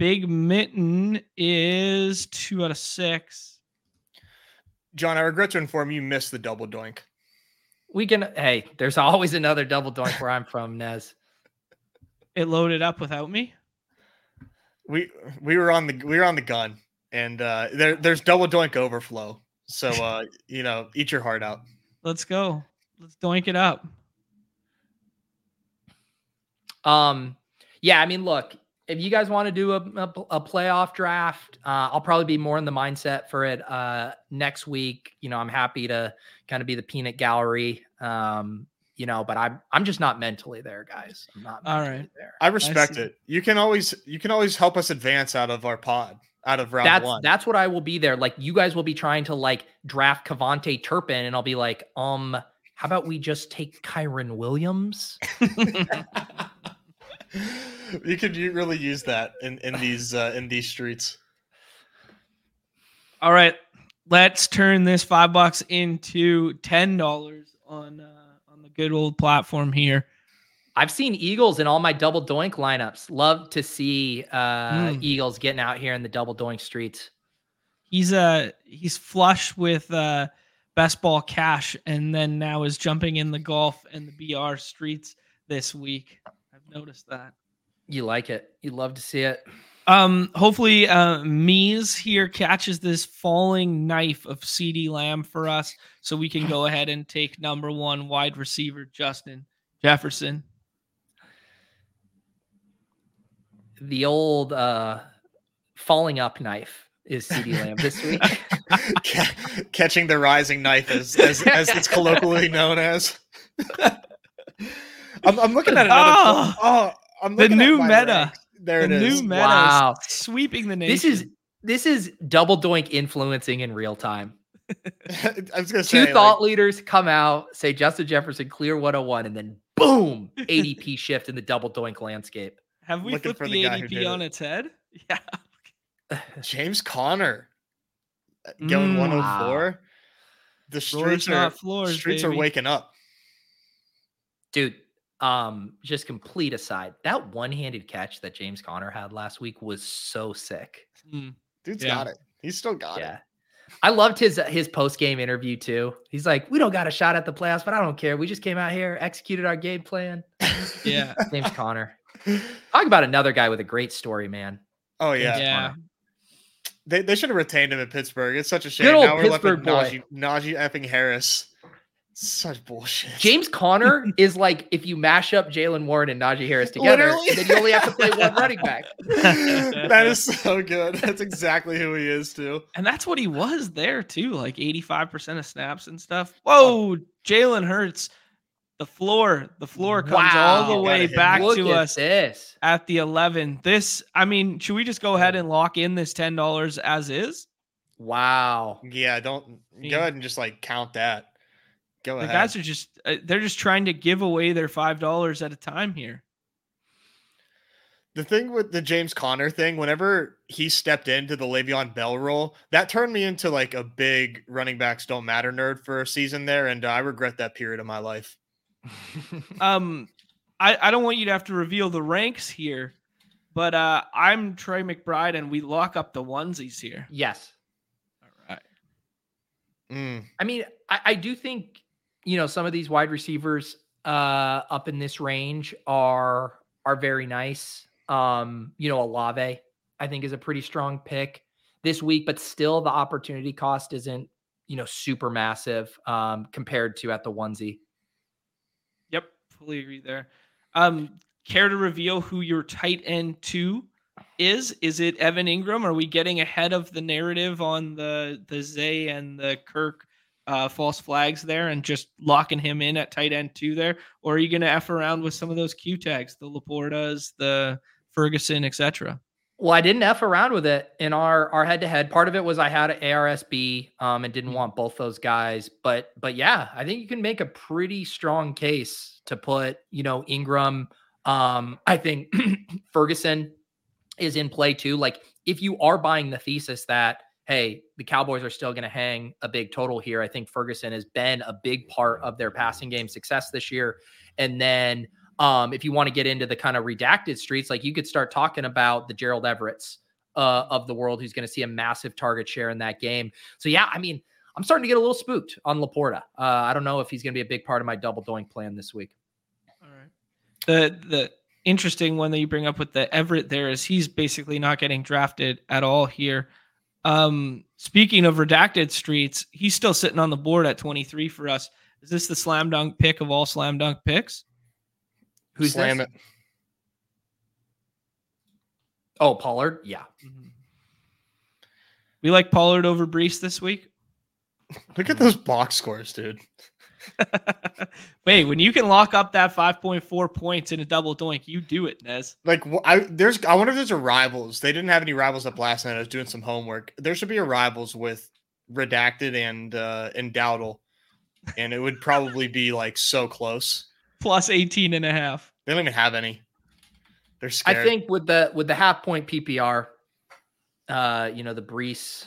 Big mitten is two out of six. Jon, I regret to inform you, you missed the double doink. We can hey there's always another double doink where i'm from nez It loaded up without me. We we were on the we were on the gun, and uh, there there's double doink overflow. So <laughs> uh, you know, eat your heart out. Let's go. Let's doink it up. Um, yeah, I mean, look, if you guys want to do a, a, a playoff draft, uh, I'll probably be more in the mindset for it uh, next week. You know, I'm happy to kind of be the peanut gallery. Um, you know, but I'm I'm just not mentally there, guys. I'm not All mentally there. I respect see. it. You can always you can always help us advance out of our pod, out of round That's one. that's what I will be there. Like you guys will be trying to like draft KaVontae Turpin, and I'll be like, um, how about we just take Kyren Williams? <laughs> you could you really use that in in these uh, in these streets. All right, let's turn this five bucks into ten dollars on uh, on the good old platform here. I've seen Eagles in all my double doink lineups. Love to see uh Mm. Eagles getting out here in the double doink streets. He's uh he's flush with uh best ball cash, and then now is jumping in the golf and the BR streets this week. I've noticed that. You like it. You love to see it. Um, hopefully, uh, Mies here catches this falling knife of CeeDee Lamb for us, so we can go ahead and take number one wide receiver Justin Jefferson. The old uh falling up knife is CeeDee Lamb this week. <laughs> Ca- Catching the rising knife, as as, as it's colloquially known as. <laughs> I'm, I'm looking at another. Oh, Oh, I'm the looking at Neumy meta. ranks. There the it is. new meta Wow. is sweeping the nation. this is this is double doink influencing in real time. <laughs> I was gonna Two say, thought like, leaders come out, say Justin Jefferson clear 101, and then boom, <laughs> ADP shift in the double doink landscape. have we looking flipped the, the guy ADP on its <laughs> head? Yeah. James Conner uh, going Mm. 104. The Floors streets are floors. streets are waking up. Dude, um, just complete aside, that one-handed catch that James Conner had last week was so sick. Mm. Dude's Yeah. got it. He's still got yeah. I loved his his post game interview too. He's like, "We don't got a shot at the playoffs, but I don't care. We just came out here, executed our game plan." Yeah. <laughs> James Conner. Talk about another guy with a great story, man. Oh yeah. Yeah. They, they should have retained him in Pittsburgh. It's such a shame. Good old now we're left with Pittsburgh boy. Najee, Najee effing Harris. Such bullshit. James Conner <laughs> is like if you mash up Jaylen Warren and Najee Harris together, Literally. then you only have to play one running back. <laughs> that is so good. That's exactly who he is too. And that's what he was there too, like 85% of snaps and stuff. Whoa, Jalen Hurts. The floor, the floor comes all the way back. Look to at us this. at the 11. This, I mean, should we just go ahead and lock in this $10 as is? Wow. Yeah, don't mean- go ahead and just like count that. Go The ahead. guys are just, uh, they're just trying to give away their $5 at a time here. the thing with the James Conner thing, whenever he stepped into the Le'Veon Bell role, that turned me into like a big running backs don't matter nerd for a season there, and I regret that period of my life. <laughs> <laughs> Um, I, I don't want you to have to reveal the ranks here, but uh, I'm Trey McBride and we lock up the onesies here. yes. All right. Mm, I mean, I, I do think you know some of these wide receivers uh up in this range are are very nice. Um, you know, Olave, I think, is a pretty strong pick this week, but still the opportunity cost isn't, you know, super massive um compared to at the onesie. Yep, fully agree there. Um, care to reveal who your tight end two is? Is it Evan Engram? Are we getting ahead of the narrative on the the Zay and the Kirk uh, false flags there and just locking him in at tight end two there, or are you going to f around with some of those Q tags, the LaPortas, the Ferguson, etc. Well, I didn't f around with it in our our head to head. Part of it was I had an ARSB um, and didn't Mhm. want both those guys, but but yeah, I think you can make a pretty strong case to put you know Engram. Um, I think <clears throat> Ferguson is in play too. Like if you are buying the thesis that hey, the Cowboys are still going to hang a big total here, I think Ferguson has been a big part of their passing game success this year. And then um, if you want to get into the kind of redacted streets, like you could start talking about the Gerald Everett's uh, of the world, who's going to see a massive target share in that game. So yeah, I mean, I'm starting to get a little spooked on LaPorta. Uh, I don't know if he's going to be a big part of my double doink plan this week. All right. The the interesting one that you bring up with the Everett there is he's basically not getting drafted at all here. Um, speaking of redacted streets, he's still sitting on the board at 23 for us. Is this the slam dunk pick of all slam dunk picks? Who's slam this? it. Oh, Pollard. Yeah. We like Pollard over Breece this week. Look at those box scores, dude. <laughs> Wait, when you can lock up that 5.4 points in a double doink, you do it, Nez. Like I there's I wonder if there's a rivals. They didn't have any rivals up last night. I was doing some homework. There should be a rivals with redacted and uh and Dowdle. And it would probably be like so close. Plus 18 and a half. They don't even have any. They're scared. I think with the with the half point PPR, uh, you know, the Breece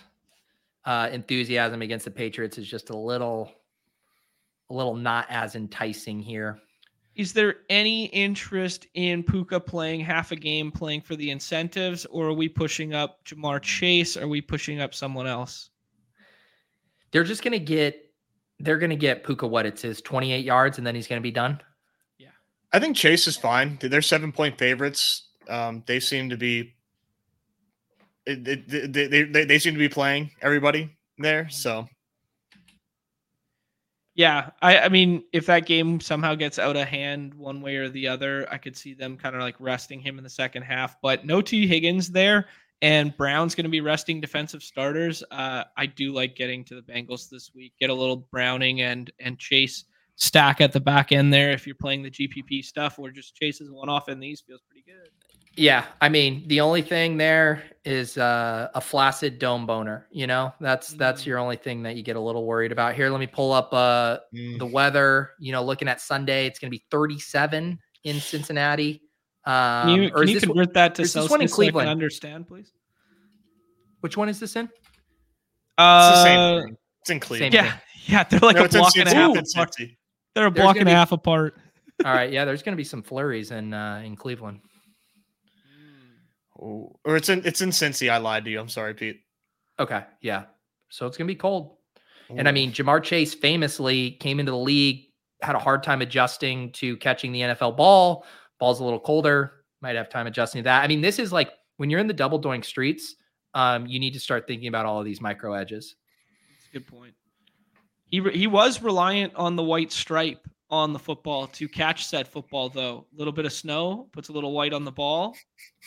uh, enthusiasm against the Patriots is just a little, a little not as enticing here. Is there any interest in Puka playing half a game, playing for the incentives, or are we pushing up Ja'Marr Chase? Are we pushing up someone else? They're just gonna get, they're gonna get Puka what it's his twenty eight yards, and then he's gonna be done. Yeah, I think Chase is fine. They're seven point favorites. Um, they seem to be. It, it, they, they, they, they seem to be playing everybody there. So Yeah, I, I mean, if that game somehow gets out of hand one way or the other, I could see them kind of like resting him in the second half. But no Tee Higgins there, and Brown's going to be resting defensive starters. Uh, I do like getting to the Bengals this week. Get a little Browning and and Chase stack at the back end there if you're playing the GPP stuff, or just Chase as one off in these feels pretty good. Yeah, I mean, the only thing there is uh, a flaccid dome boner. You know, that's that's Mhm. your only thing that you get a little worried about. Here, let me pull up uh, mm, the weather. You know, looking at Sunday, it's going to be 37 in Cincinnati. Um, Can you, or can is you this, convert that to is this one in Celsius so I can Cleveland? understand, please? which one is this in? it's the same Uh, thing. It's in Cleveland. thing. yeah, <laughs> yeah, they're like No, a block and a half apart. They're a block and a half apart. All right, yeah, <laughs> there's going to be some flurries in uh, in Cleveland. Oh, or it's in it's in Cincy. I lied to you. I'm sorry, Pete. Okay, yeah, so it's going to be cold. And I mean, Ja'Marr Chase famously came into the league, had a hard time adjusting to catching the NFL ball. Ball's a little colder, might have time adjusting to that. I mean, this is like when you're in the double doink streets, um, you need to start thinking about all of these micro edges. That's a good point. He re- he was reliant on the white stripe on the football to catch said football, though. A little bit of snow puts a little white on the ball.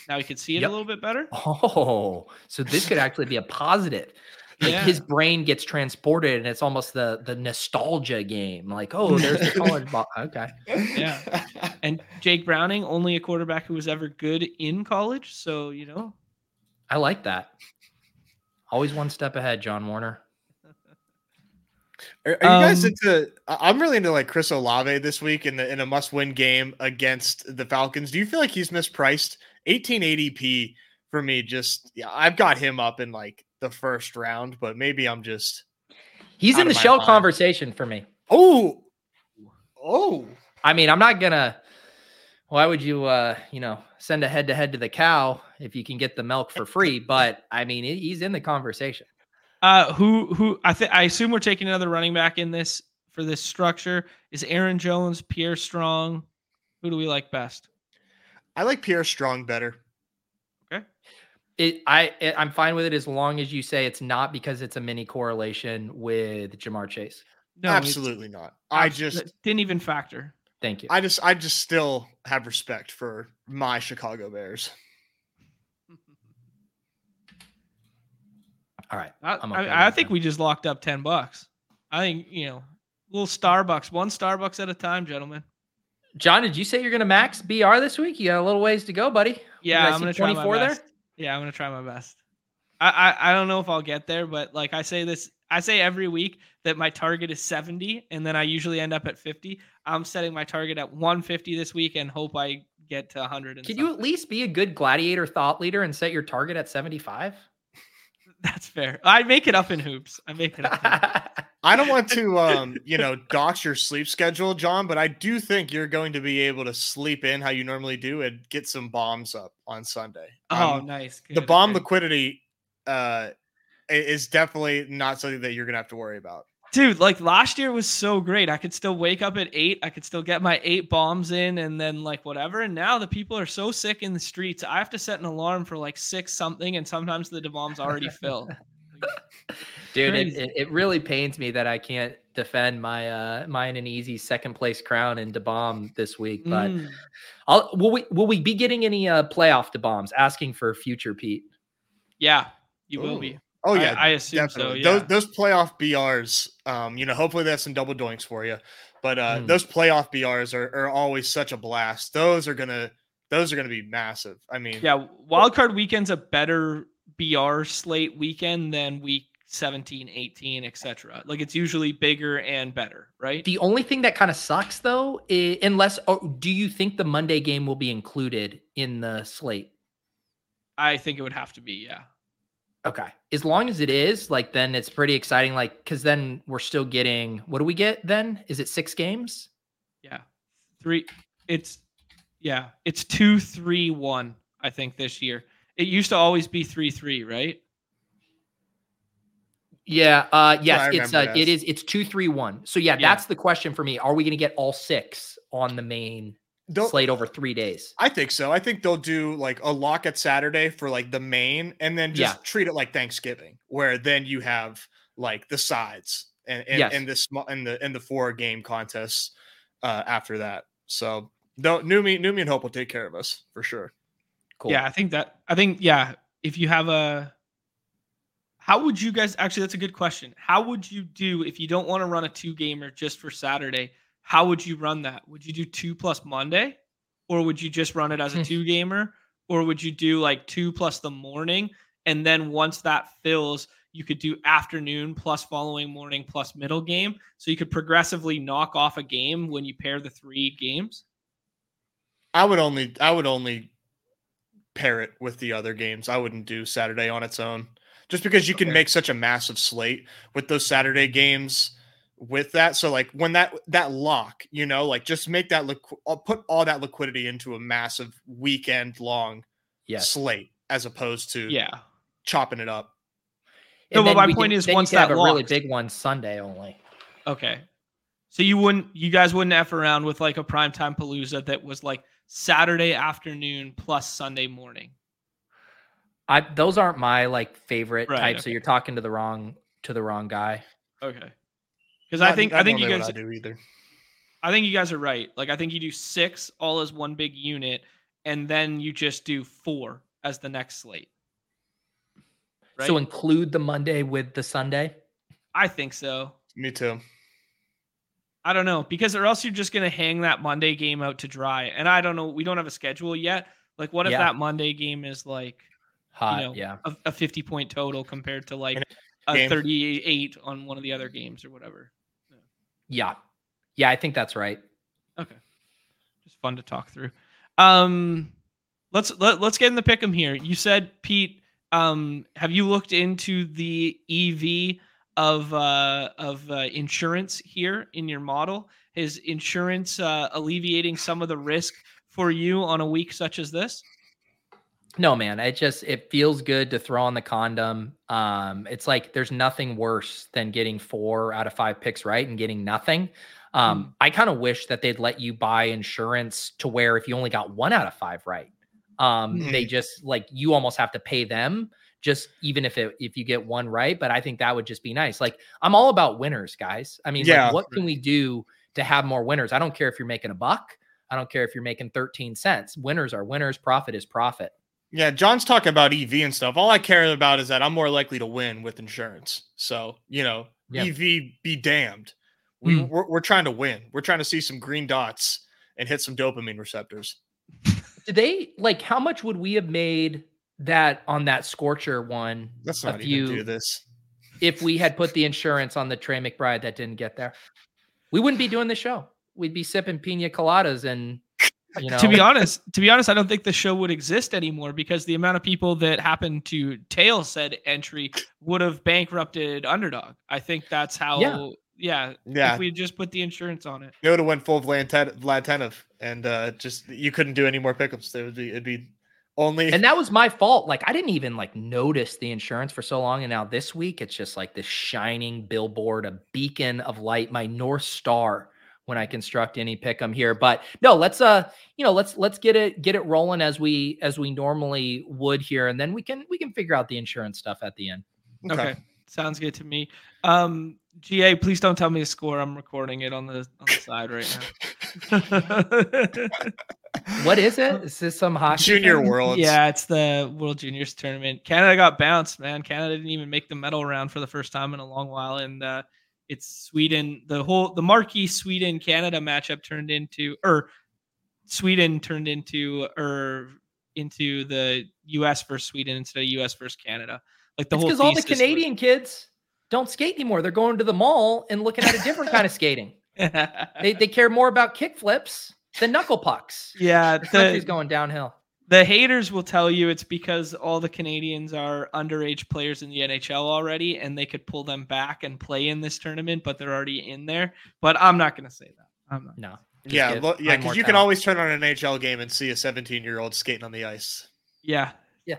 Now he can see it Yep. a little bit better. Oh, so this could actually be a positive. Like Yeah. his brain gets transported, and it's almost the the nostalgia game. Like, oh, there's the college ball. <laughs> Okay, Yeah. And Jake Browning, only a quarterback who was ever good in college. So you know, I like that. Always one step ahead, John Warner. Are, are you guys Um, into? I- I'm really into like Chris Olave this week in the in a must win game against the Falcons. Do you feel like he's mispriced? 18 ADP for me. Just yeah, I've got him up in like the first round, but maybe I'm just He's in the shell mind. conversation for me. oh oh. I mean, I'm not gonna. Why would you, uh, you know, send a head to head to the cow if you can get the milk for free? But I mean, he's in the conversation. Uh, who who I think I assume we're taking another running back in this for this structure is Aaron Jones, Pierre Strong. Who do we like best? I like Pierre Strong better. It, I, it, I'm fine with it as long as you say it's not because it's a mini correlation with Ja'Marr Chase. No, Absolutely not. I just didn't even factor. Thank you. I just I just still have respect for my Chicago Bears. All right. I, I'm I, okay I think that. we just locked up ten bucks. I think you know, little Starbucks, one Starbucks at a time, gentlemen. Jon, did you say you're going to max BR this week? You got a little ways to go, buddy. Yeah, I I'm gonna try my 24 there? best. Yeah, I'm gonna try my best. I, I I don't know if I'll get there, but like I say this, I say every week that my target is 70, and then I usually end up at 50. I'm setting my target at 150 this week and hope I get to 100. And Can you at least be a good gladiator thought leader and set your target at 75? That's fair. I make it up in hoops. I make it up. in hoops. <laughs> I don't want to, um, you know, dox your sleep schedule, Jon, but I do think you're going to be able to sleep in how you normally do and get some bombs up on Sunday. Oh, Um, nice. the bomb okay. liquidity uh, is definitely not something that you're gonna have to worry about. Dude like last year was so great i could still wake up at eight i could still get my eight bombs in and then like whatever and now the people are so sick in the streets i have to set an alarm for like six something and sometimes the bombs already <laughs> fill Dude, it, it, it really pains me that I can't defend my uh mine and easy second place crown in DeBomb this week. But Mm. I'll will we will we be getting any uh playoff bombs? asking for future Pete? yeah you will be Oh yeah, I, I assume definitely. so. Yeah. Those those playoff BRs, um, you know, hopefully that's some double doinks for you. But uh, Mm. those playoff BRs are, are always such a blast. Those are gonna those are gonna be massive. I mean, yeah, wild card weekend's a better BR slate weekend than week 17, 18, etc. Like it's usually bigger and better, right? The only thing that kind of sucks though, i unless oh, do you think the Monday game will be included in the slate? I think it would have to be, yeah. Okay. As long as it is, like then it's pretty exciting. Like, cause then we're still getting what do we get then? Is it six games? Yeah. Three it's yeah, it's two, three, one, I think this year. It used to always be three, three, right? Yeah. Uh yes, I it's uh remember it this. is it's two, three, one. So yeah, Yeah. that's the question for me. Are we gonna get all six on the main they'll- slate over three days? I think so. I think they'll do like a lock at Saturday for like the main, and then just Yeah. treat it like Thanksgiving, where then you have like the sides and and, Yes. and the small and the and the four game contests uh, after that. So no, Neumy, Neumy and Hope will take care of us for sure. Cool. Yeah, I think that I think yeah, if you have a how would you guys actually that's a good question. How would you do if you don't want to run a two gamer just for Saturday? How would you run that? Would you do 2 plus Monday or would you just run it as a <laughs> two gamer or would you do like 2 plus the morning and then once that fills you could do afternoon plus following morning plus middle game so you could progressively knock off a game when you pair the three games? I would only I would only pair it with the other games. I wouldn't do Saturday on its own. Just because you can Okay. make such a massive slate with those Saturday games with that. So like when that that lock, you know, like just make that liqu- uh, put all that liquidity into a massive weekend long Yes. slate as opposed to Yeah. chopping it up. No, but my point can- is once could have that a really big one Sunday only. Okay. So you wouldn't you guys wouldn't F around with like a primetime palooza that was like Saturday afternoon plus Sunday morning. I those aren't my like favorite Right, types. So you're talking to the wrong to the wrong guy. Okay. Because I Not- think not I think you guys I do either. I think you guys are right. Like I think you do six all as one big unit, and then you just do four as the next slate. Right? So include the Monday with the Sunday. I think so. Me too. I don't know because or else you're just gonna hang that Monday game out to dry. And I don't know. We don't have a schedule yet. Like, what if Yeah. that Monday game is like Hot, know, yeah. a, a 50 point total compared to like a game. 38 on one of the other games or whatever. Yeah. Yeah, I think that's right. Okay. Just fun to talk through. Um let's let, let's get in the pick 'em here. You said Pete um have you looked into the EV of uh of uh, insurance here in your model? Is insurance uh alleviating some of the risk for you on a week such as this? No, man, it just it feels good to throw on the condom. Um, it's like there's nothing worse than getting four out of five picks right and getting nothing. Um, I kind of wish that they'd let you buy insurance to where if you only got one out of five right, um, they just like you almost have to pay them just even if it if you get one right. But I think that would just be nice. Like I'm all about winners, guys. I mean, Yeah. like, what can we do to have more winners? I don't care if you're making a buck. I don't care if you're making 13 cents. Winners are winners. Profit is profit. Yeah, Jon's talking about EV and stuff. All I care about is that I'm more likely to win with insurance. So, you know, Yeah. EV be damned. We, Mm. we're, we're trying to win. We're trying to see some green dots and hit some dopamine receptors. Did they like how much would we have made that on that scorcher one Let's not even few- do this. if we had put the insurance on the Trey McBride that didn't get there? We wouldn't be doing the show. We'd be sipping pina coladas and you know to be honest, to be honest, I don't think the show would exist anymore because the amount of people that happened to tail said entry would have bankrupted underdog. I think that's how. Yeah. Yeah. Yeah. If we just put the insurance on it. It would have went full Vlad Vlad Tenev, and uh, just you couldn't do any more pickups. There would be it'd be only and that was my fault. Like I didn't even like notice the insurance for so long. And now this week it's just like this shining billboard, a beacon of light, my North Star when I construct any pick 'em here. But no, let's uh, you know, let's let's get it get it rolling as we as we normally would here. And then we can we can figure out the insurance stuff at the end. Okay. Sounds good to me. Um, GA, please don't tell me a score. I'm recording it on the on the side right now. <laughs> what is it? Is this some hockey junior world? Yeah, it's the World Juniors tournament. Canada got bounced, man. Canada didn't even make the medal round for the first time in a long while, and uh, it's Sweden. The whole the marquee Sweden Canada matchup turned into or Sweden turned into or into the U.S. versus Sweden instead of U.S. versus Canada. Like the it's whole because all the Canadian kids don't skate anymore. They're going to the mall and looking at a different kind of <laughs> skating. They, they care more about kick flips than knuckle pucks. yeah, The country's going downhill. The haters will tell you it's because all the Canadians are underage players in the NHL already, and they could pull them back and play in this tournament, but they're already in there. But I'm not going to say that. I'm not. No. just Yeah, get- lo- yeah, because you can always turn on an NHL game and see a 17 year old skating on the ice. Yeah, Yeah.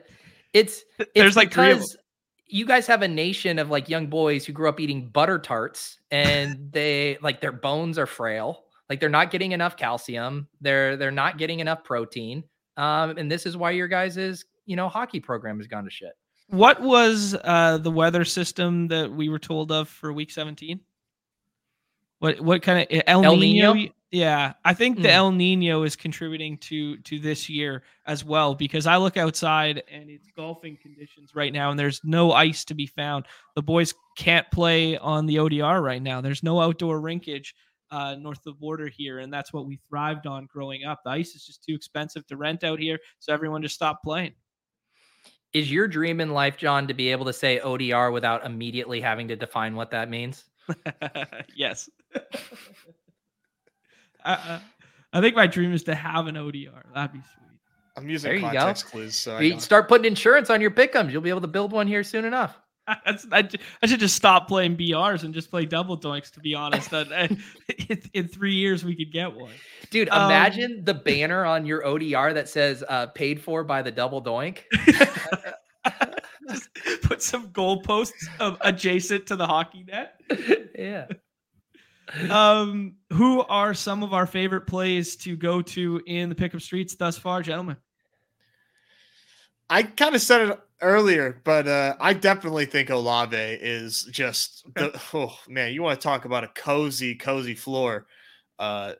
It's it's there's like three because you guys have a nation of like young boys who grew up eating butter tarts and <laughs> they like their bones are frail. Like they're not getting enough calcium. They're they're not getting enough protein. Um, and this is why your guys' you know hockey program has gone to shit. What was uh, the weather system that we were told of for week 17? What what kind of El, El Nino? Niño? Yeah, I think the Mm. El Nino is contributing to to this year as well because I look outside and it's golfing conditions right now and there's no ice to be found. The boys can't play on the ODR right now. There's no outdoor rinkage uh, north of the border here, and that's what we thrived on growing up. The ice is just too expensive to rent out here, so everyone just stopped playing. Is your dream in life, Jon, to be able to say ODR without immediately having to define what that means? <laughs> yes. I, I, I think my dream is to have an ODR. That'd be sweet. I'm using There you go. context clues. So You start putting insurance on your pickums. You'll be able to build one here soon enough. That's, I, I should just stop playing BRs and just play double doinks. To be honest, that uh, <laughs> in, in three years we could get one. Dude, Um, imagine the banner on your ODR that says uh, paid for by the double doink. <laughs> just put some goalposts um, adjacent to the hockey net. yeah. <laughs> Um, who are some of our favorite plays to go to in the pickup streets thus far, gentlemen? I kind of said it earlier, but uh, I definitely think Olave is just the, <laughs> oh man, you want to talk about a cozy, cozy floor. Uh,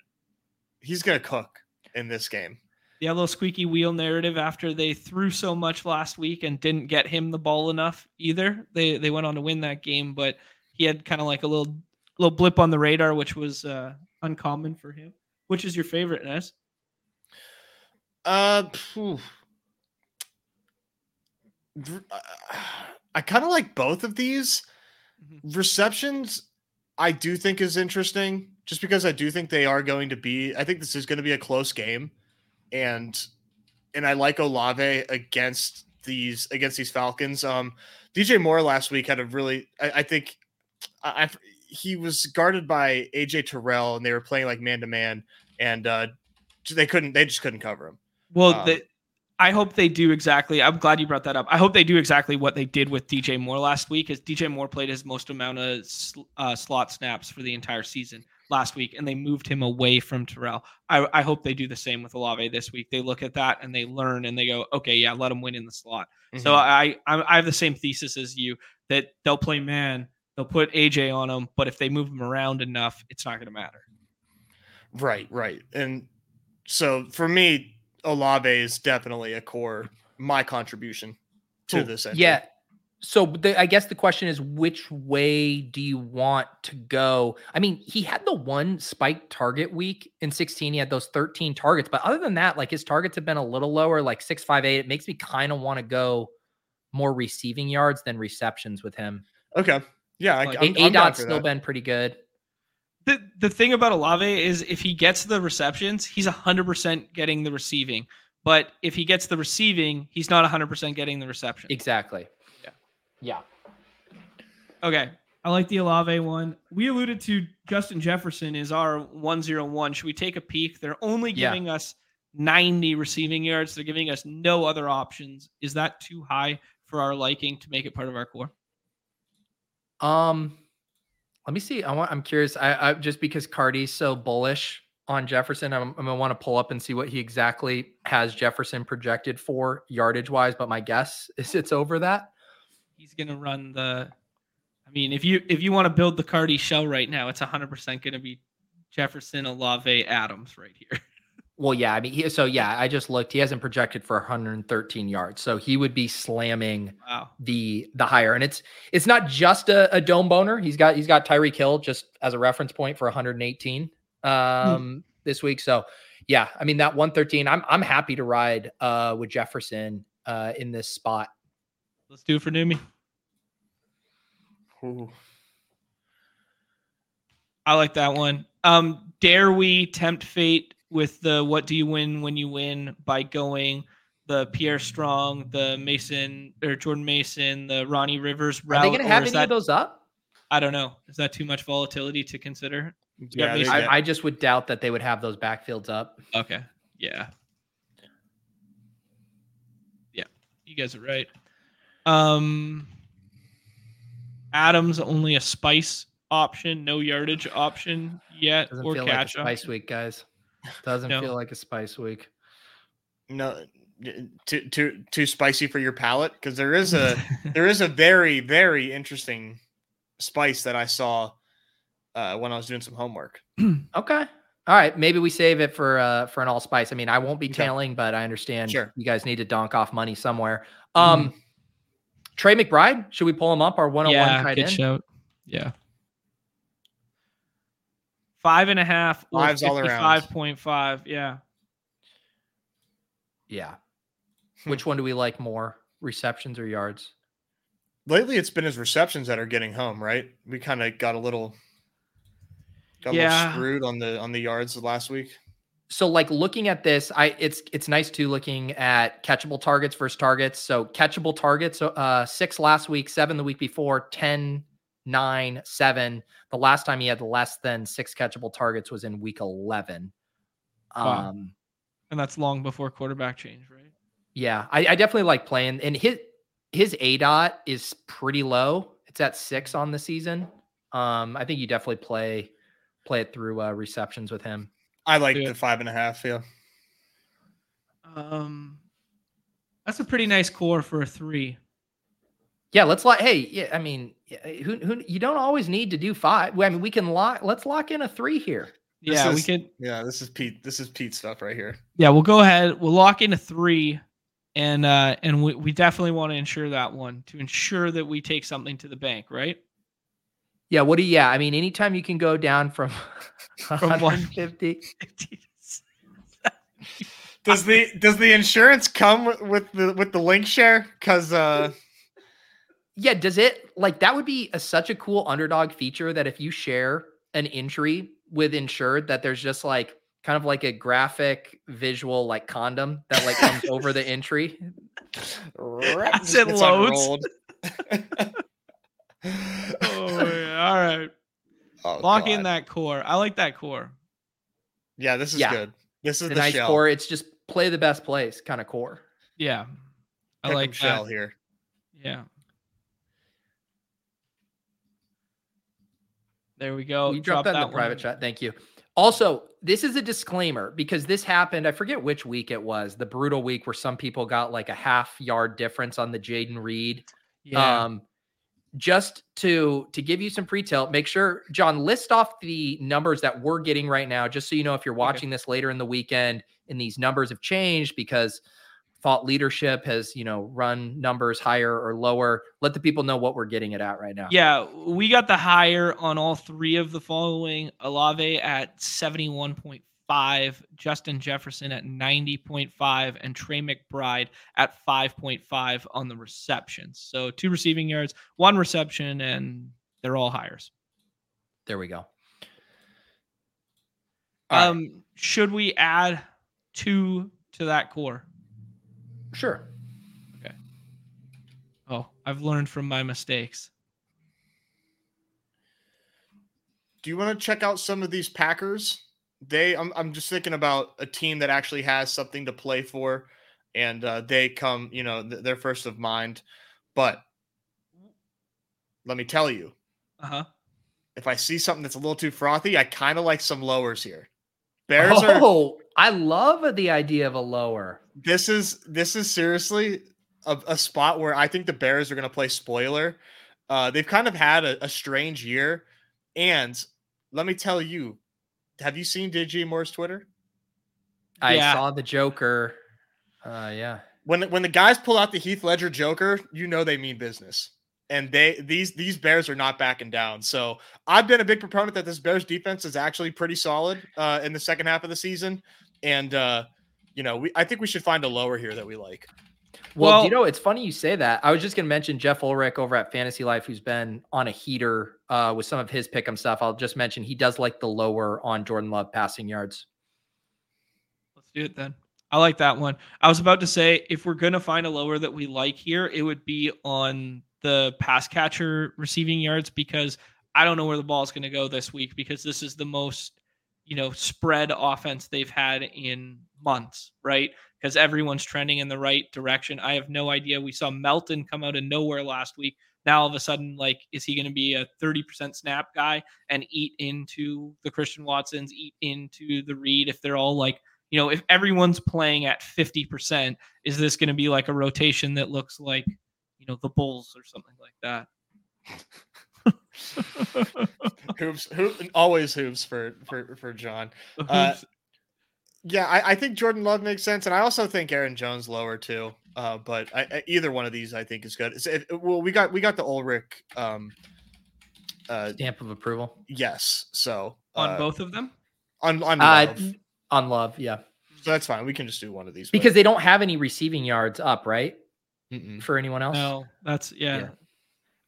he's gonna cook in this game. Yeah, a little squeaky wheel narrative after they threw so much last week and didn't get him the ball enough either. They they went on to win that game, but he had kind of like a little little blip on the radar, which was uh, uncommon for him. Which is your favorite, Nez? Uh, phew. I kind of like both of these Mhm. receptions. I do think is interesting, just because I do think they are going to be. I think this is going to be a close game, and and I like Olave against these against these Falcons. Um, DJ Moore last week had a really. I, I think, I, I he was guarded by AJ Terrell, and they were playing like man to man, and uh, they couldn't. They just couldn't cover him. Well, Um, the, I hope they do exactly. I'm glad you brought that up. I hope they do exactly what they did with DJ Moore last week. As DJ Moore played his most amount of sl- uh, slot snaps for the entire season last week, and they moved him away from Terrell. I, I hope they do the same with Olave this week. They look at that and they learn and they go, okay, yeah, let him win in the slot. So Mhm. I, I I have the same thesis as you that they'll play man, they'll put AJ on him, but if they move him around enough, it's not going to matter. Right, right. And so for me, Olave is definitely a core, my contribution to Cool. this. entry. Yeah. So the, I guess the question is, which way do you want to go? I mean, he had the one spike target week in 16. He had those 13 targets, but other than that, like his targets have been a little lower, like six, five, eight. It makes me kind of want to go more receiving yards than receptions with him. Okay. Yeah. I, Like, I'm, A I'm dot's still that. been pretty good. The the thing about Olave is if he gets the receptions, he's 100% getting the receiving. But if he gets the receiving, he's not 100% getting the reception. Exactly. Yeah. Yeah. Okay. I like the Olave one. We alluded to Justin Jefferson is our 101. Should we take a peek? They're only Yeah. giving us 90 receiving yards. They're giving us no other options. Is that too high for our liking to make it part of our core? Um, let me see. I want. I'm curious. I, I just because Cardi's so bullish on Jefferson, I'm, I'm gonna want to pull up and see what he exactly has Jefferson projected for yardage wise. But my guess is it's over that. He's to run the I mean, if you if you want to build the Cardi shell right now, it's 100% going to be Jefferson, Olave, Adams right here. <laughs> Well, yeah, I mean, he, so yeah, I just looked. He hasn't projected for 113 yards, so he would be slamming Wow. the the higher. And it's it's not just a, a dome boner. He's got he's got Tyreek Hill just as a reference point for 118 um this week. So yeah, I mean that 113. I'm I'm happy to ride uh with Jefferson uh in this spot. Let's do it for Neumy. Ooh. I like that one. Um, dare we tempt fate with the what do you win when you win by going the Pierre Strong, the Mason or Jordan Mason, the Ronnie Rivers Are route? they going to have any that, of those up? I don't know. Is that too much volatility to consider? Yeah, Mason- I, I just would doubt that they would have those backfields up. Okay. Yeah. Yeah. You guys are right. Um Adams only a spice option, no yardage option yet, Doesn't or feel like a catch spice week, guys. Doesn't No. feel like a spice week. no too too too spicy for your palate because there is a <laughs> there is a very very interesting spice that I saw uh, when I was doing some homework. <clears throat> Okay. All right. Maybe we save it for uh for an all spice. I mean, I won't be Okay. tailing, but I understand Sure. you guys need to donk off money somewhere. Um Trey McBride, should we pull him up our 101 yeah, tight good end? shout. Yeah. Five and a half or Fives all around. fifty-five point five. Yeah. Yeah. Hmm. Which one do we like more? Receptions or yards? Lately, it's been his receptions that are getting home. Right, we kind of got a little got a Yeah. little screwed on the on the yards last week. So like looking at this, I it's it's nice too looking at catchable targets versus targets. So catchable targets, uh six last week, seven the week before, 10, nine, seven. The last time he had less than six catchable targets was in week 11. Wow. Um And that's long before quarterback change, right? yeah, I, I definitely like playing and his his A dot is pretty low. It's at six on the season. Um, I think you definitely play play it through uh receptions with him. I like Yeah. the five and a half. Yeah, Um that's a pretty nice core for a three. Yeah, let's lock. Hey, yeah, I mean, who, who you don't always need to do five. I mean, we can lock. Let's lock in a three here. This Yeah, we can. yeah. This is Pete. This is Pete stuff right here. yeah, we'll go ahead. We'll lock in a three and uh and we, we definitely want to ensure that one to ensure that we take something to the bank, right? Yeah. What do you? Yeah. I mean, anytime you can go down from <laughs> From 150. Does the does the insurance come with- with the with the link share? Because uh, Yeah. Does it like that? Would be a, such a cool underdog feature that if you share an injury with insured, that there's just like kind of like a graphic visual like condom that like comes over the entry. As it loads. <laughs> Oh, yeah. All right. Oh, Lock in that core. I like that core. Yeah, this is Yeah. good. This is The the nice shell. core. It's just play the best plays kind of core. Yeah. I Pick'em like shell that. here. Yeah. There we go. you dropped Drop that in the one private chat. Thank you. Also, this is a disclaimer because this happened. I forget which week it was, the brutal week where some people got like a half yard difference on the Jayden Reed. Yeah. Um, just to to give you some pre-tilt, make sure Jon list off the numbers that we're getting right now, just so you know if you're watching this later in the weekend and these numbers have changed because thought leadership has you know run numbers higher or lower. Let the people know what we're getting it at right now. Yeah, we got the higher on all three of the following. Olave at 71.5, Justin Jefferson at 90.5, and Trey McBride at 5.5 on the receptions. So two receiving yards, one reception, and they're all hires. There we go. All right. Um, should we add two to that core? Sure. Okay. Oh, I've learned from my mistakes. Do you want to check out some of these Packers? They, I'm, I'm just thinking about a team that actually has something to play for, and uh, they come, you know, th- they're first of mind. But let me tell you, Uh huh. if I see something that's a little too frothy, I kind of like some lowers here. Bears are. oh, I love the idea of a lower. This is this is seriously a, a spot where I think the Bears are going to play spoiler Uh, they've kind of had a, a strange year, and let me tell you, have you seen DJ Moore's Twitter? I Yeah. saw the Joker. Uh, yeah. when when the guys pull out the Heath Ledger Joker, you know they mean business. And they these these Bears are not backing down. So I've been a big proponent that this Bears defense is actually pretty solid uh, in the second half of the season. And uh, you know, we I think we should find a lower here that we like. Well, Well- you know, it's funny you say that. I was just going to mention Geoff Ulrich over at Fantasy Life, who's been on a heater uh, with some of his pick'em stuff. I'll just mention he does like the lower on Jordan Love passing yards. Let's do it then. I like that one. I was about to say if we're gonna find a lower that we like here, it would be on the pass catcher receiving yards because I don't know where the ball is gonna go this week because this is the most you know spread offense they've had in months, right? Because everyone's trending in the right direction. I have no idea. We saw Melton come out of nowhere last week. Now all of a sudden, like, is he going to be a 30% snap guy and eat into the Christian Watsons, eat into the Reed if they're all like you know, if everyone's playing at 50%, is this going to be like a rotation that looks like, you know, the Bulls or something like that? <laughs> <laughs> Hoops, hoop, always hoops for for for Jon. Uh, Yeah, I, I think Jordan Love makes sense, and I also think Aaron Jones lower too. Uh, but I, I, either one of these I think is good. It's- it- well, we got we got the Ulrich. Um, uh, Stamp of approval yes, so on uh, both of them? on on Uh, Love. on Love. Yeah. so that's fine. We can just do one of these but- Because they don't have any receiving yards up, right? Mm-mm. For anyone else? No, that's, yeah. Yeah.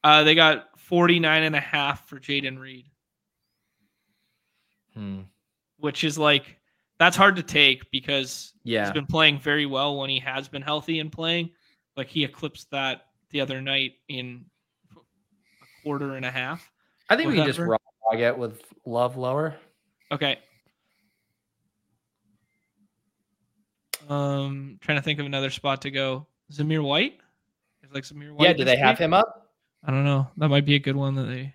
Uh, they got 49 and a half for Jayden Reed, Hmm. which is like, that's hard to take because he's been playing very well when he has been healthy and playing. Like he eclipsed that the other night in a quarter and a half. I think we can just whatever. raw dog it with Love lower. Okay. Um, trying to think of another spot to go. Zamir White. Is like Zamir White. yeah. Do they have week? him up? I don't know. That might be a good one that they.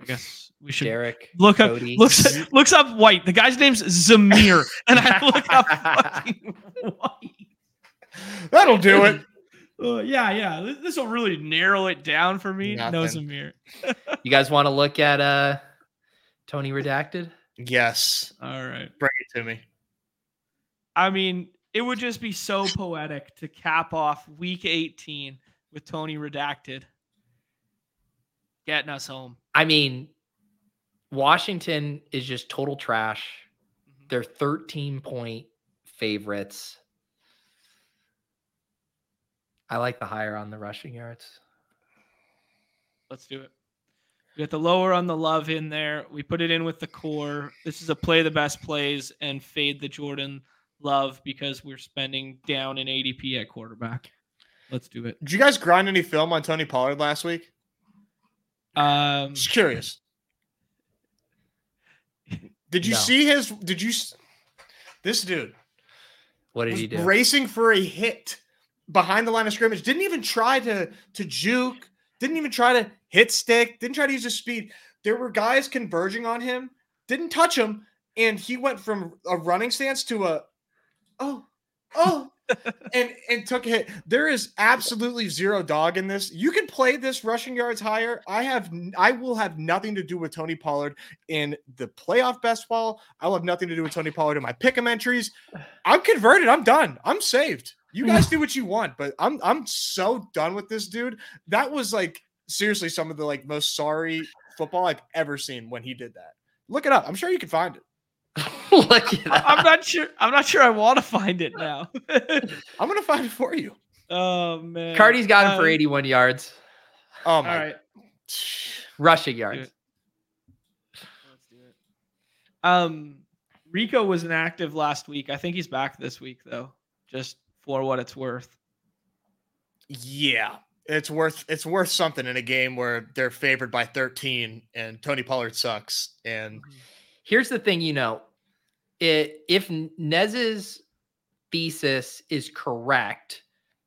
I guess we should Derek. look up. Cody. Looks looks up White. The guy's name's Zamir, <laughs> and I look up fucking White. <laughs> That'll do it. <laughs> Uh, yeah, yeah. This will really narrow it down for me. No Zamir. You guys want to look at uh Tony Redacted? Yes, All right. bring it to me. I mean, it would just be so poetic to cap off week 18 with Tony redacted getting us home. I mean, Washington is just total trash. Mhm. They're 13 point favorites. I like the higher on the rushing yards. Let's do it. We got the lower on the love in there. We put it in with the core. This is a play the best plays and fade the Jordan love because we're spending down in ADP at quarterback. Let's do it. Did you guys grind any film on Tony Pollard last week? Um, Just curious. Did you No. see his? Did you? This dude What did he do? racing for a hit behind the line of scrimmage. Didn't even try to to juke. Didn't even try to hit stick. Didn't try to use his speed. There were guys converging on him. Didn't touch him, and he went from a running stance to a oh oh and and took a hit. There is absolutely zero dog in this. You can play this rushing yards higher. I have I will have nothing to do with Tony Pollard in the playoff best ball. I will have nothing to do with Tony Pollard in my pick'em entries. I'm converted. I'm done. I'm saved. You <sighs> guys do what you want, but I'm I'm so done with this dude. That was like seriously some of the like most sorry football I've ever seen when he did that. Look it up. I'm sure you can find it. <laughs> Look at that. I'm not sure. I'm not sure I want to find it now. <laughs> I'm gonna find it for you. oh man, Carty's got him for Um, 81 yards. Oh All my right, <sighs> Rushing yards. let's do it. Um, Rico was inactive last week. I think he's back this week though, just for what it's worth. Yeah, it's worth it's worth something in a game where they're favored by 13 and Tony Pollard sucks. And Here's the thing, you know, it, if Nez's thesis is correct,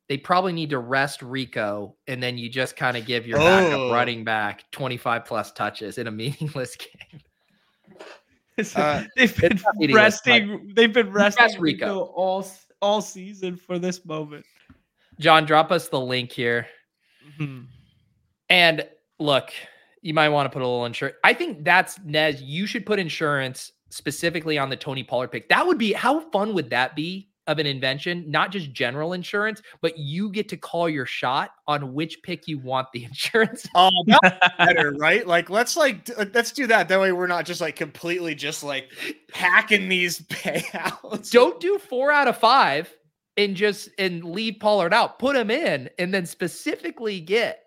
they probably need to rest Rico, and then you just kind of give your backup Oh. running back 25 plus touches in a <laughs> meaningless game. Uh, they've been it's not meaningless, but- resting. They've been resting Rest Rico. Rico all all season for this moment. Jon, drop us the link here. Mhm. And look, you might want to put a little insurance. I think that's Nez. You should put insurance specifically on the Tony Pollard pick. That would be how fun would that be of an invention? Not just general insurance, but you get to call your shot on which pick you want the <laughs> insurance. Oh, that's better, <laughs> right? Like, let's like uh, let's do that. That way, we're not just like completely just like hacking these <laughs> payouts. Don't do four out of five and just and leave Pollard out. Put him in and then specifically get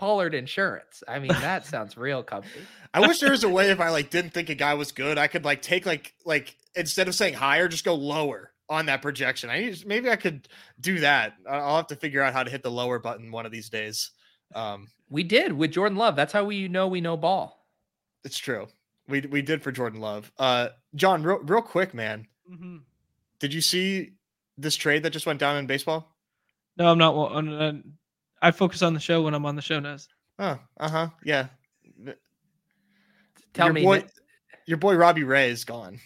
Pollard insurance. I mean, that sounds real comfy. <laughs> I wish there was a way if I like didn't think a guy was good, I could like take like like instead of saying higher, just go lower on that projection. I need, maybe I could do that. I- I'll have to figure out how to hit the lower button one of these days. Um, We did with Jordan Love. That's how we know we know ball. it's true. We we did for Jordan Love. Uh, Jon, real real quick, man. Mhm. Did you see this trade that just went down in baseball? No, I'm not. Wa- On, uh, I focus on the show when I'm on the show, Nez. Oh, uh huh. Yeah. Tell your me, boy, Nick- your boy Robbie Ray is gone.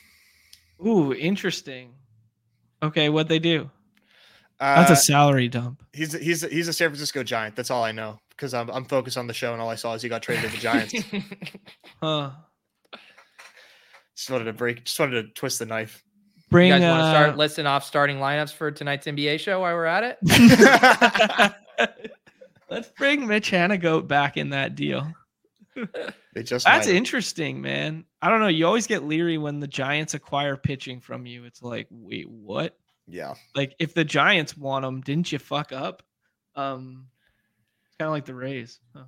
Ooh, interesting. Okay, what'd they do? Uh, That's a salary dump. he's he's he's a San Francisco Giant. That's all I know because I'm I'm focused on the show and all I saw is he got traded to the Giants. <laughs> Huh. just wanted to break. Just wanted to twist the knife. Bring. you guys want to uh, start listing off starting lineups for tonight's NBA show while we're at it? <laughs> <laughs> Let's bring Mitch Hanagoat back in that deal. They just That's might. interesting, man. I don't know. You always get leery when the Giants acquire pitching from you. It's like, wait, what? yeah. Like, if the Giants want them, didn't you fuck up? Um, it's kind of like the Rays. Huh.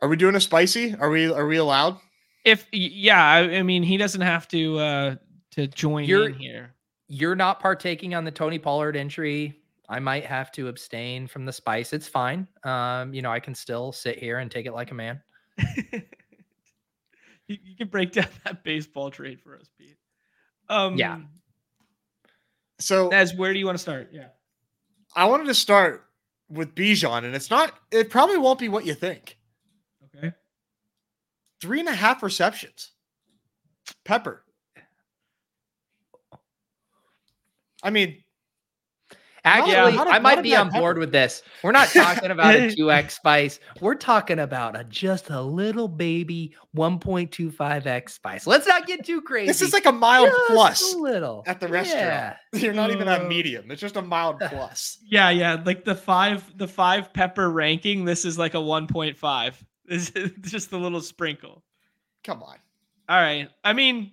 Are we doing a spicy? Are we are we allowed? If yeah, I, I mean, he doesn't have to uh to join You're- in here. You're not partaking on the Tony Pollard entry. I might have to abstain from the spice. It's fine. Um, you know, I can still sit here and take it like a man. <laughs> you, you can break down <laughs> that baseball trade for us, Pete. Um, Yeah. So as where do you want to start? Yeah. I wanted to start with Bijan, and it's not. It probably won't be what you think. Okay. Three and a half receptions. Pepper. I mean, Actually, how did- I might be that on board with this. We're not talking about a <laughs> 2x spice. We're talking about a just a little baby 1.25x spice. Let's not get too crazy. this is like a mild Just plus a little at the restaurant. Yeah. <laughs> You're not even at Uh, medium. It's just a mild <laughs> plus. Yeah, yeah. Like the five, the five pepper ranking. This is like a one point five. This is just a little sprinkle. Come on. All right. I mean,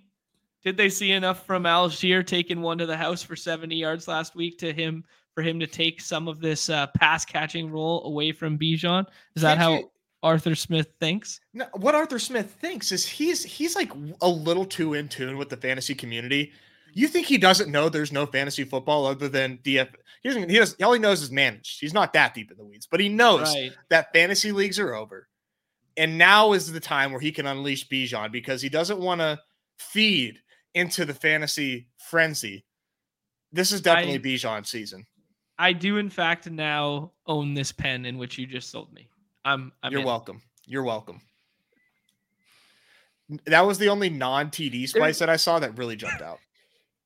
did they see enough from Allgeier taking one to the house for 70 yards last week to him for him to take some of this uh, pass catching role away from Bijan? Is that Can't how you- Arthur Smith thinks? No, what Arthur Smith thinks is he's he's like a little too in tune with the fantasy community. You think he doesn't know there's no fantasy football other than DF? He doesn't. He does. All he knows is managed. He's not that deep in the weeds, but he knows Right. that fantasy leagues are over, and now is the time where he can unleash Bijan because he doesn't want to feed into the fantasy frenzy. This is definitely I- Bijan season. I do, in fact, now own this pen in which you just sold me. I'm. I'm You're in. welcome. You're welcome. That was the only non TD spice that I saw that really jumped out.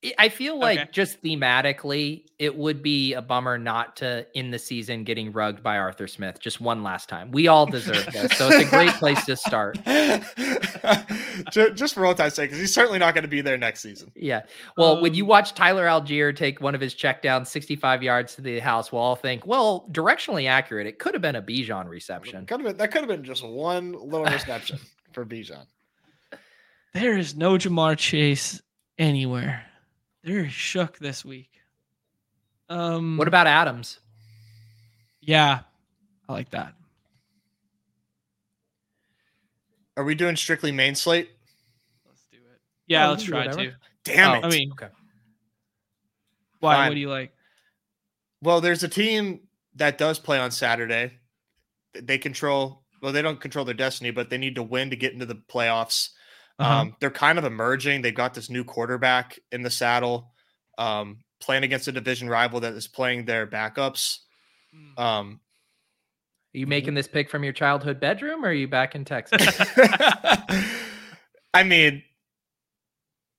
I- I feel like Okay. just thematically, it would be a bummer not to in the season getting rugged by Arthur Smith just one last time. We all deserve this, so it's a great place to start. <laughs> Just for all time's sake, because he's certainly not going to be there next season. Yeah. Well, when you Um, watch Tyler Allgeier take one of his check downs 65 yards to the house, we'll all think, well, directionally accurate. It could have been a Bijan reception. Could have been, that could have been just one little reception <laughs> for Bijan. There is no Ja'Marr Chase anywhere. They're shook this week. Um. What about Adams? Yeah, I like that. Are we doing strictly main slate? Let's do it. Yeah, Oh, let's we can do try to. Damn Oh, it. I mean, Okay. why? Fine. What do you like? well, there's a team that does play on Saturday. They control, well, they don't control their destiny, but they need to win to get into the playoffs. Uh-huh. Um, they're kind of emerging. They've got this new quarterback in the saddle, um, playing against a division rival that is playing their backups. Mm. Um, Are you making this pick from your childhood bedroom or are you back in Texas? <laughs> I mean,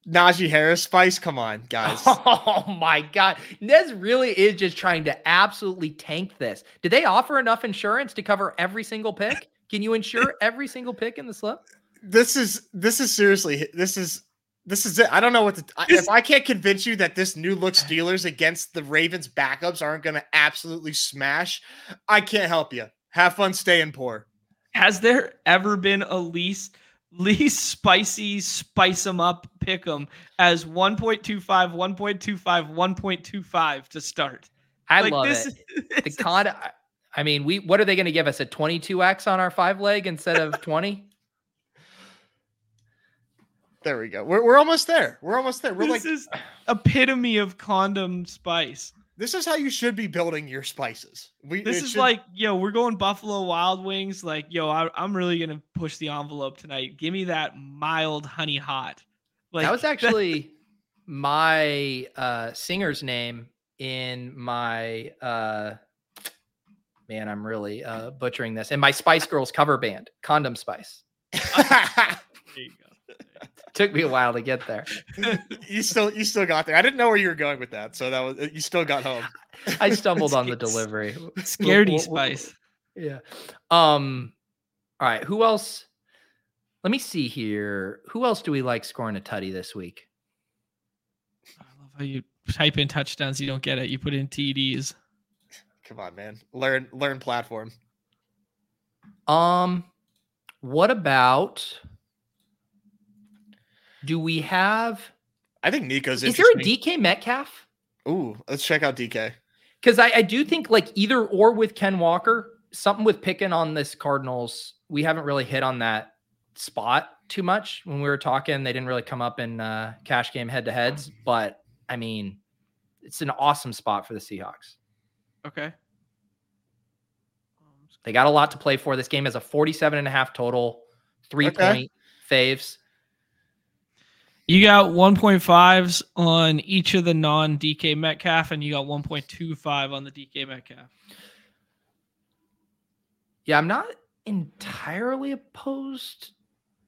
Najee Harris spice. Come on, guys. <laughs> Oh my god. Nez really is just trying to absolutely tank this. Did they offer enough insurance to cover every single pick? Can you insure every single pick in the slip? This is this is seriously this is this is it. I don't know what to. I- This- if I can't convince you that this new look Steelers against the Ravens backups aren't going to absolutely smash, I can't help you. Have fun staying poor. Has there ever been a least least spicy spice them up pick them as 1.25, 1.25, 1.25 to start? I Like, love this it. is- <laughs> The con I- I mean, we what are they going to give us a 22x on our five leg instead of 20? There we go. We're, we're almost there. We're almost there. We're this like, is epitome of condom spice. this is how you should be building your spices. We This is should- like, yo, we're going Buffalo Wild Wings. Like, yo, I, I'm really gonna push the envelope tonight. Give me that mild honey hot. Like that was <laughs> actually my uh singer's name in my uh man, I'm really uh butchering this. In my Spice Girls cover band, Condom Spice. <laughs> There you go. Took me a while to get there. <laughs> you still you still got there. I didn't know where you were going with that, so that was you still got home. <laughs> I stumbled on the <laughs> delivery. Scaredy We'll- we'll- spice. Yeah. Um all right, who else? Let me see here. Who else do we like scoring a tutty this week? I love how you type in touchdowns, you don't get it. You put in TDs. Come on, man. Learn learn platform. Um, what about? Do we have? I think Nico's Is there a. DK Metcalf? Ooh, let's check out DK. Because I, I do think like either or with Ken Walker, something with picking on this Cardinals. We haven't really hit on that spot too much when we were talking. They didn't really come up in uh, cash game head to heads, but I mean, it's an awesome spot for the Seahawks. Okay. They got a lot to play for. This game has a 47 and a half total, three Okay. point faves. You got 1.5s on each of the non DK Metcalf, and you got 1.25 on the DK Metcalf. Yeah, I'm not entirely opposed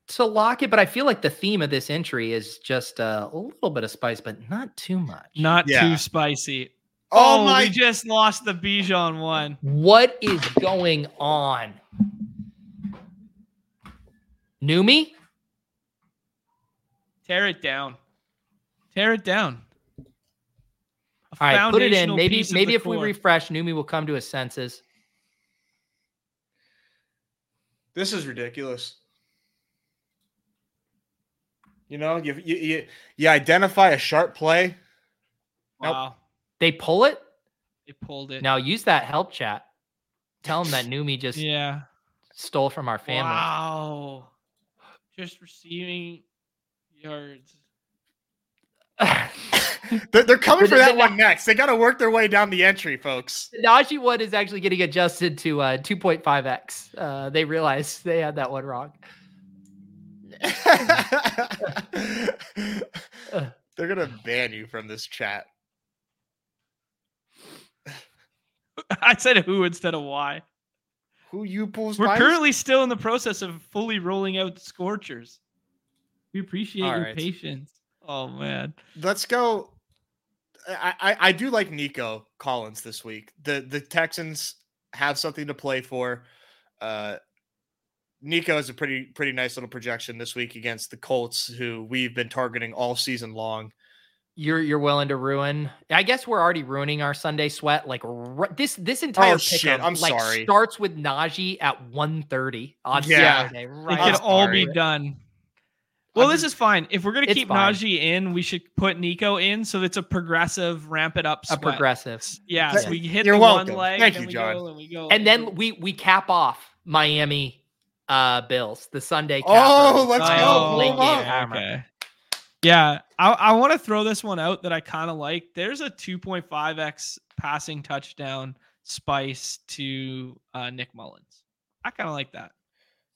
to Lockett, but I feel like the theme of this entry is just uh, a little bit of spice, but not too much. Not Yeah. too spicy. Oh, Oh, my we just lost the Bijan one. What is going on? Neumy? Tear it down. Tear it down. A All right, put it in. Maybe maybe the if we refresh, Neumy will come to his senses. This is ridiculous. You know, you you you, you identify a sharp play. Nope. wow, They pull it. they pulled it. Now use that help chat. Tell him that <laughs> Neumy just yeah. stole from our family. Wow. Just receiving yards. <laughs> They're, they're coming for that one next. They got to work their way down the entry, folks. The Najee one is actually getting adjusted to uh, 2.5x. Uh, they realized they had that one wrong. <laughs> They're gonna ban you from this chat. <laughs> I said who instead of why. Who you pulls? We're currently still in the process of fully rolling out Scorchers. We appreciate All your right. patience. Oh man. Let's go. I, I I do like Nico Collins this week. The the Texans have something to play for. Uh, Nico is a pretty pretty nice little projection this week against the Colts, who we've been targeting all season long. You're you're willing to ruin. I guess we're already ruining our Sunday sweat. Like r- this this entire Oh, shit, I'm like sorry. starts with Najee at 1:30 on Yeah. Saturday. It Right. can all be done. Well, I'm this is fine. If we're gonna keep fine. Najee in, we should put Nico in so it's a progressive ramp it up a sweat. progressive. Yeah, Th- so we hit you're the welcome. one leg, Thank then you, we Jon. go and we go, And then we we cap off Miami uh Bills, the Sunday cap. Oh, let's go. Late game hammer. Okay. Yeah, I, I want to throw this one out that I kind of like. There's a 2.5x passing touchdown spice to uh, Nick Mullens. I kind of like that,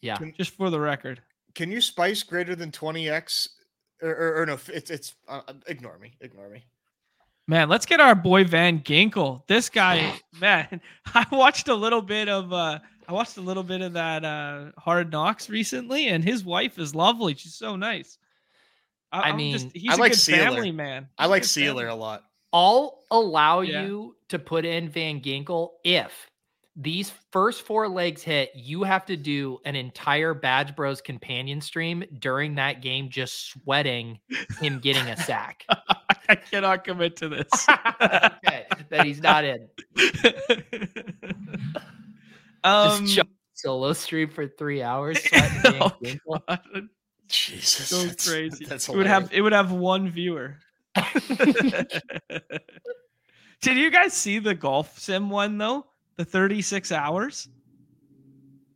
Yeah. just for the record. Can you spice greater than twenty x? Or, or, or no, it's it's uh, uh, ignore me, ignore me. Man, let's get our boy Van Ginkel. This guy, <sighs> man, <laughs> I watched a little bit of uh I watched a little bit of that uh Hard Knocks recently, and his wife is lovely. She's so nice. I, I I'm mean, just, he's I a like good Sealer. family man. I He's a like Sealer family- a lot. I'll allow Yeah. you to put in Van Ginkel if these first four legs hit, you have to do an entire Badge Bros companion stream during that game, just sweating him getting a sack. <laughs> I cannot commit to this. <laughs> okay, that he's not in. <laughs> um, Just Jon solo stream for three hours. sweating oh, Jesus, so that's- crazy. That's it would have it would have one viewer. Did you guys see the golf sim one though? The 36 hours?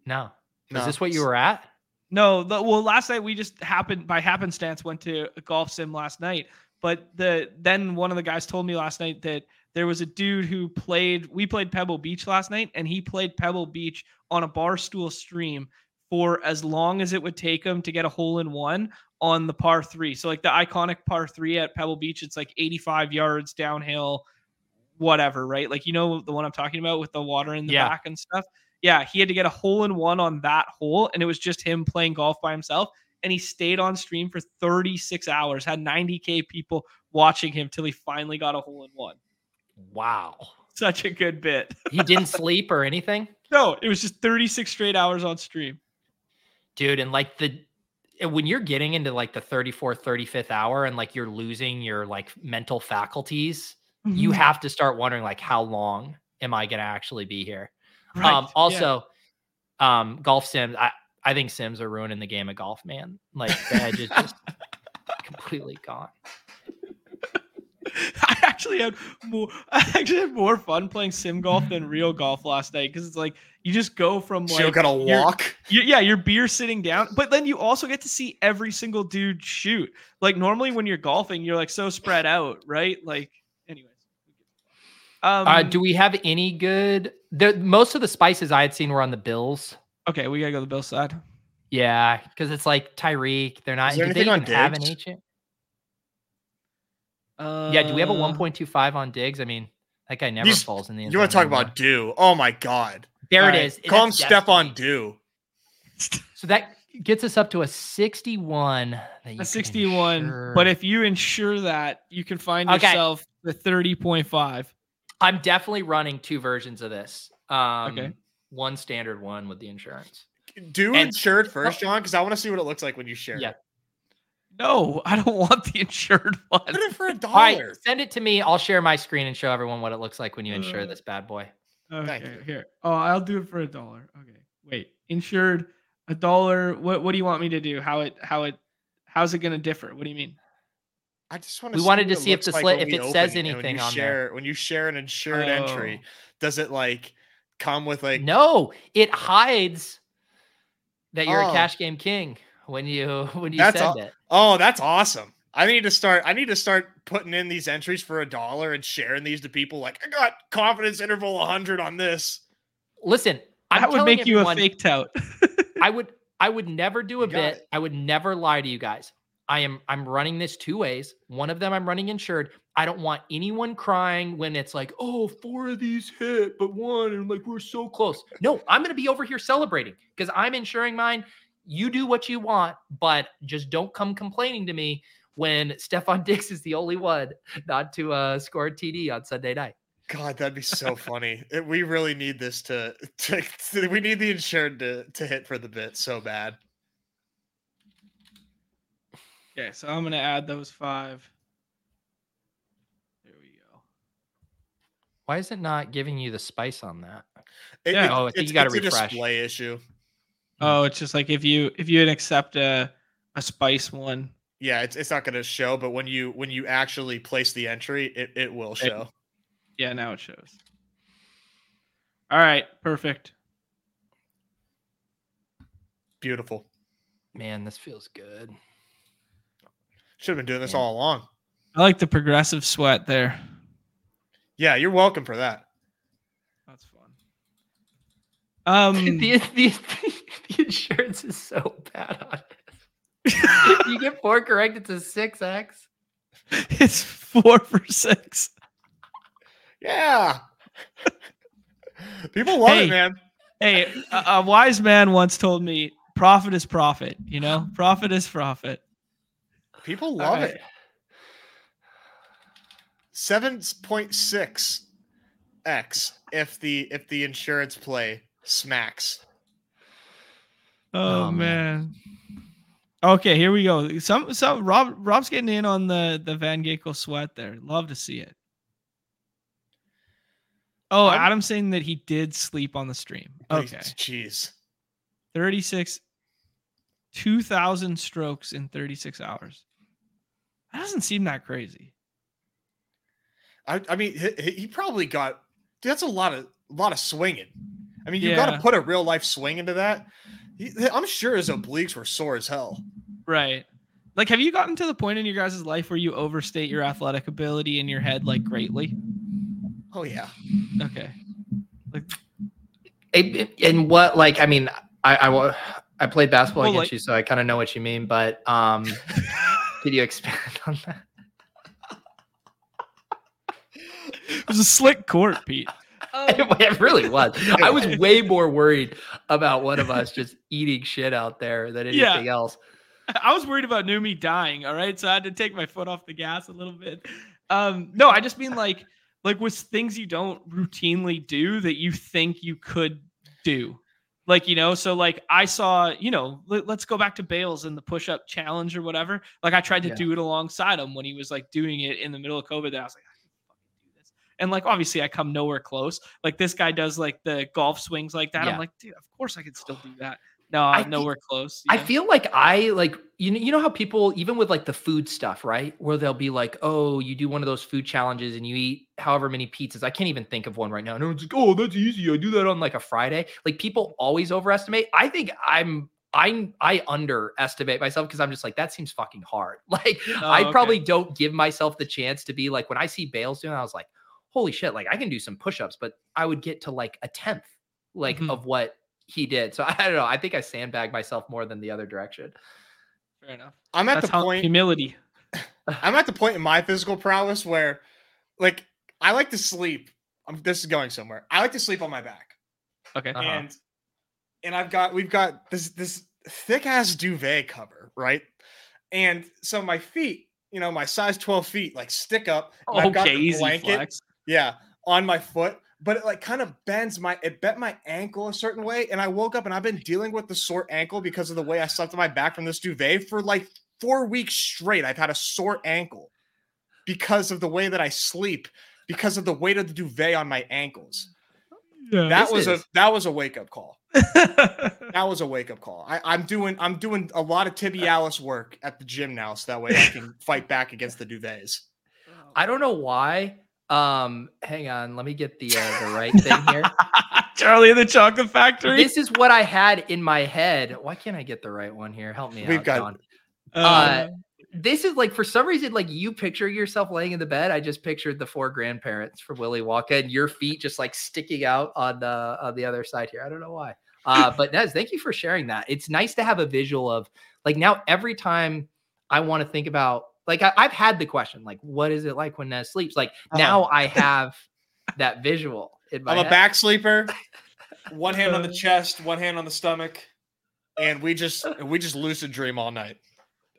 No. No. Is this what you were at? No, the, well, last night we just happened by happenstance went to a golf sim last night. But the then one of the guys told me last night that there was a dude who played. We played Pebble Beach last night, and he played Pebble Beach on a barstool stream for as long as it would take him to get a hole in one on the par three. So like the iconic par three at Pebble Beach, it's like 85 yards downhill, whatever, right? Like you know the one I'm talking about with the water in the Yeah. back and stuff. Yeah, he had to get a hole in one on that hole, and it was just him playing golf by himself. And he stayed on stream for 36 hours, had 90k people watching him till he finally got a hole in one. Wow. Such a good bit. <laughs> He didn't sleep or anything? No, it was just 36 straight hours on stream. dude and like the when you're getting into like the 34th 35th hour and like you're losing your like mental faculties you Mhm. have to start wondering like how long am i going to actually be here Right, um yeah. also um golf sims i i think sims are ruining the game of golf man like the edge is just completely gone <laughs> I actually had more. <laughs> I actually had more fun playing sim golf than <laughs> real golf last night because it's like you just go from like gotta you're- walk. yeah, your beer sitting down, but then you also get to see every single dude shoot. Like normally when you're golfing, you're like so spread out, right? Like. Um, uh do we have any good the most of the spices i had seen were on the bills okay, we gotta go to the Bills side. yeah because it's like tyreek they're not Is there do they anything on even have an agent Uh, Yeah, do we have a 1.25 on Diggs? I mean, that guy never falls in the end. You want to talk anymore. about do? Oh my god. There All it right, is. Call him That's Stefon destiny. Do. So that gets us up to a 61. that you A 61. But if you insure that, you can find Okay. yourself the 30.5. I'm definitely running two versions of this. Um, Okay. One standard one with the insurance. Do And- insured first, Jon, because I want to see what it looks like when you share. Yeah. it. No, I don't want the insured one. Put it for a All right, dollar. send it to me. I'll share my screen and show everyone what it looks like when you insure Uh, this bad boy. Okay, here. Oh, I'll do it for a dollar. Okay. Wait. Insured a dollar. What what do you want me to do? How it how it how's it gonna differ? What do you mean? I just want to. We wanted to see if the like slit- when if it says and when anything you on share, there. When you share an insured entry, Oh. does it like come with like No, it hides that you're Oh. a cash game king when you <laughs> when you That's send all- it. Oh, that's awesome. I need to start I need to start putting in these entries for a dollar and sharing these to people like I got confidence interval 100 on this. Listen, I'm that would telling make you a everyone- fake tout. <laughs> I would I would never do a You bit. it. I would never lie to you guys. I am I'm running this two ways. One of them I'm running insured. I don't want anyone crying when it's like, oh, four of these hit, but one, and like we're so close. No, I'm gonna be over here celebrating because I'm insuring mine. You do what you want, but just don't come complaining to me when Stefan <laughs> Dix is the only one not to uh, score a TD on Sunday night. God, that'd be so funny. We really need this to, to, <laughs> to- we need the insured to, to hit for the bit so bad. Okay, so I'm gonna add those five. There we go. Why is it not giving you the spice on that? It- Yeah. it- Oh, I think it's, you gotta a refresh. display issue. Oh, it's just like if you if you accept a a spice one. Yeah, it's, it's not going to show, but when you when you actually place the entry, it, it will show. Yeah, now it shows. All right, perfect. Beautiful. Man, this feels good. Should have been doing this Yeah. all along. I like the progressive sweat there. Yeah, you're welcome for that. That's fun. Um, <laughs> the, the, the insurance is so bad on this. <laughs> you get four correct, it's a six X. <laughs> it's four for six. Yeah. People love Hey. it, man. Hey, a, a wise man once told me, "Profit is profit." You know, profit is profit. People love it. 7.6 x if the if the insurance play smacks. Oh, Oh, man. Okay, here we go. Some some Rob Rob's getting in on the the Van Ginkel sweat there. Love to see it. Oh, I'm- Adam's saying that he did sleep on the stream. Okay. Jeez. 36 2000 strokes in 36 hours. That doesn't seem that crazy. I, I mean, he, he- he probably got. Dude, that's a lot of a lot of swinging. I mean, you got Yeah. to put a real life swing into that. He, I'm sure his obliques were sore as hell. Right. Like have you gotten to the point in your guys' life where you overstate your athletic ability in your head like greatly? Oh yeah. Okay. Like, it- and what like I mean I I, wa- I played basketball Well, against like- you, so I kind of know what you mean. But um, could you expand <laughs> on that? It was a slick court, Pete. <laughs> It, it really was. I was <laughs> way more worried about one of us just eating shit out there than Yeah. anything else. I was worried about Neumy dying. All right, so I had to take my foot off the gas a little bit. Um, no, I just mean like like with things you don't routinely do that you think you could do. Like you know, so like I saw, you know, let, us go back to Bales and the push-up challenge or whatever. Like I tried to Yeah. do it alongside him when he was like doing it in the middle of COVID. That I was like, I can fucking do this. And like obviously I come nowhere close. Like this guy does like the golf swings like that. Yeah. I'm like, dude, of course I can still do that. No, I nowhere close. I feel like I like you know you know how people even with like the food stuff right where they'll be like oh you do one of those food challenges and you eat however many pizzas I can't even think of one right now no one's like oh that's easy I do that on like a Friday like people always overestimate I think I'm I I underestimate myself because I'm just like that seems fucking hard <laughs> like Oh, I okay. probably don't give myself the chance to be like when I see Bales doing I was like holy shit like I can do some push-ups but I would get to like a tenth like Mhm. of what he did so <laughs> I don't know I think I sandbagged myself more than the other direction. Fair enough. I'm at That's the how- point. humility. <laughs> I'm at the point in my physical prowess where, like, I like to sleep. I'm, this is going somewhere. I like to sleep on my back, Okay. Uh-huh. and and I've got we've got this this thick ass duvet cover, right? And so my feet, you know, my size 12 feet, like stick up. and I've got okay, the easy blanket, flex. yeah, on my foot, but it like kind of bends my it bent my ankle a certain way, and I woke up and I've been dealing with the sore ankle because of the way I slept on my back from this duvet for like four weeks straight. I've had a sore ankle because of the way that I sleep, because of the weight of the duvet on my ankles. Yeah. That was is- a <laughs> that was a wake up call. That was a wake up call. I, I'm doing I'm doing a lot of tibialis uh. work at the gym now, so that way I can fight back against the duvets. I don't know why. Um, hang on, let me get the uh, the right thing <laughs> here. Charlie and the Chocolate Factory. this is what I had in my head. Why can't I get the right one here? Help me We've out, got- Jon. Uh, uh, This is like for some reason, like you picture yourself laying in the bed. I just pictured the four grandparents from Willy Wonka and your feet just like sticking out on the on the other side here. I don't know why. Uh, but Nez, thank you for sharing that. It's nice to have a visual of like now every time I want to think about like I, I've had the question like what is it like when Nez sleeps? Like Uh-huh. now I have that visual in my I'm a back sleeper. <laughs> One hand on the chest, one hand on the stomach, and we just we just lucid dream all night.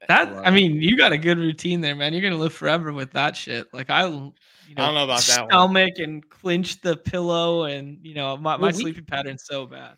that I mean, you got a good routine there, man. You're gonna live forever with that shit. Like I, you know, I don't know about that one. stomach and clinch the pillow, and you know, my, my Well, we- sleeping pattern's so bad.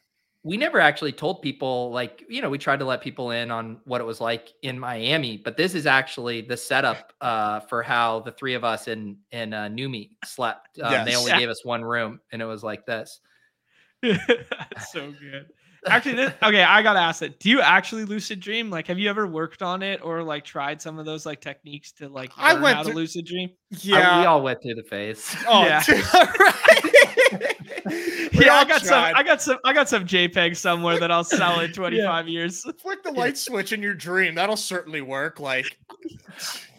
We never actually told people like you know we tried to let people in on what it was like in miami but this is actually the setup <laughs> uh for how the three of us in in uh Neumy slept um, they only Yeah. gave us one room and it was like this <laughs> That's so good. Actually, this, okay, I gotta ask it. Do you actually lucid dream? Like, have you ever worked on it or like tried some of those like techniques to like I learn went how to through- lucid dream? I- Yeah. we all went through the phase <laughs> oh, Yeah. <laughs> <laughs> We yeah, I all got some. I got some. I got some JPEGs somewhere that I'll sell in 25 years. Flick the light switch in your dream. That'll certainly work. Like,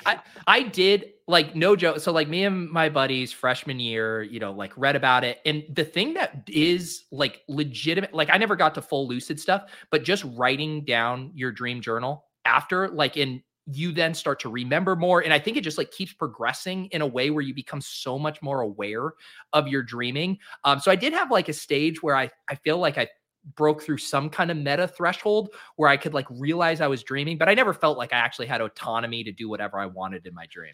I I did like no joke. So like me and my buddies freshman year, you know, like read about it. And the thing that is like legitimate, like I never got to full lucid stuff, but just writing down your dream journal after, like in you then start to remember more. And I think it just like keeps progressing in a way where you become so much more aware of your dreaming. Um, so I did have like a stage where I I feel like I broke through some kind of meta threshold where I could like realize I was dreaming, but I never felt like I actually had autonomy to do whatever I wanted in my dream.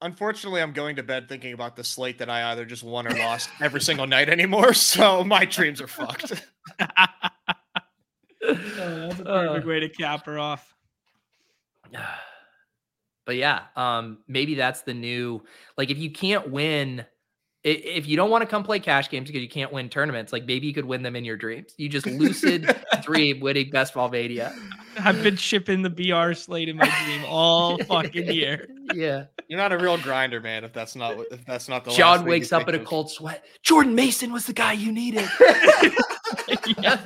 Unfortunately, I'm going to bed thinking about the slate that I either just won or lost every single night anymore. So my dreams are fucked. <laughs> <laughs> oh, that's a perfect uh, way to cap her off. <sighs> But yeah, um, maybe that's the new like if you can't win if you don't want to come play cash games because you can't win tournaments, like maybe you could win them in your dreams. You just lucid <laughs> dream winning Best Ball Mania. I've been shipping the BR slate in my dream all <laughs> fucking year. Yeah, you're not a real grinder, man. If that's not if that's not the Jon wakes up in a cold sweat. Jordan Mason was the guy you needed. <laughs> yeah.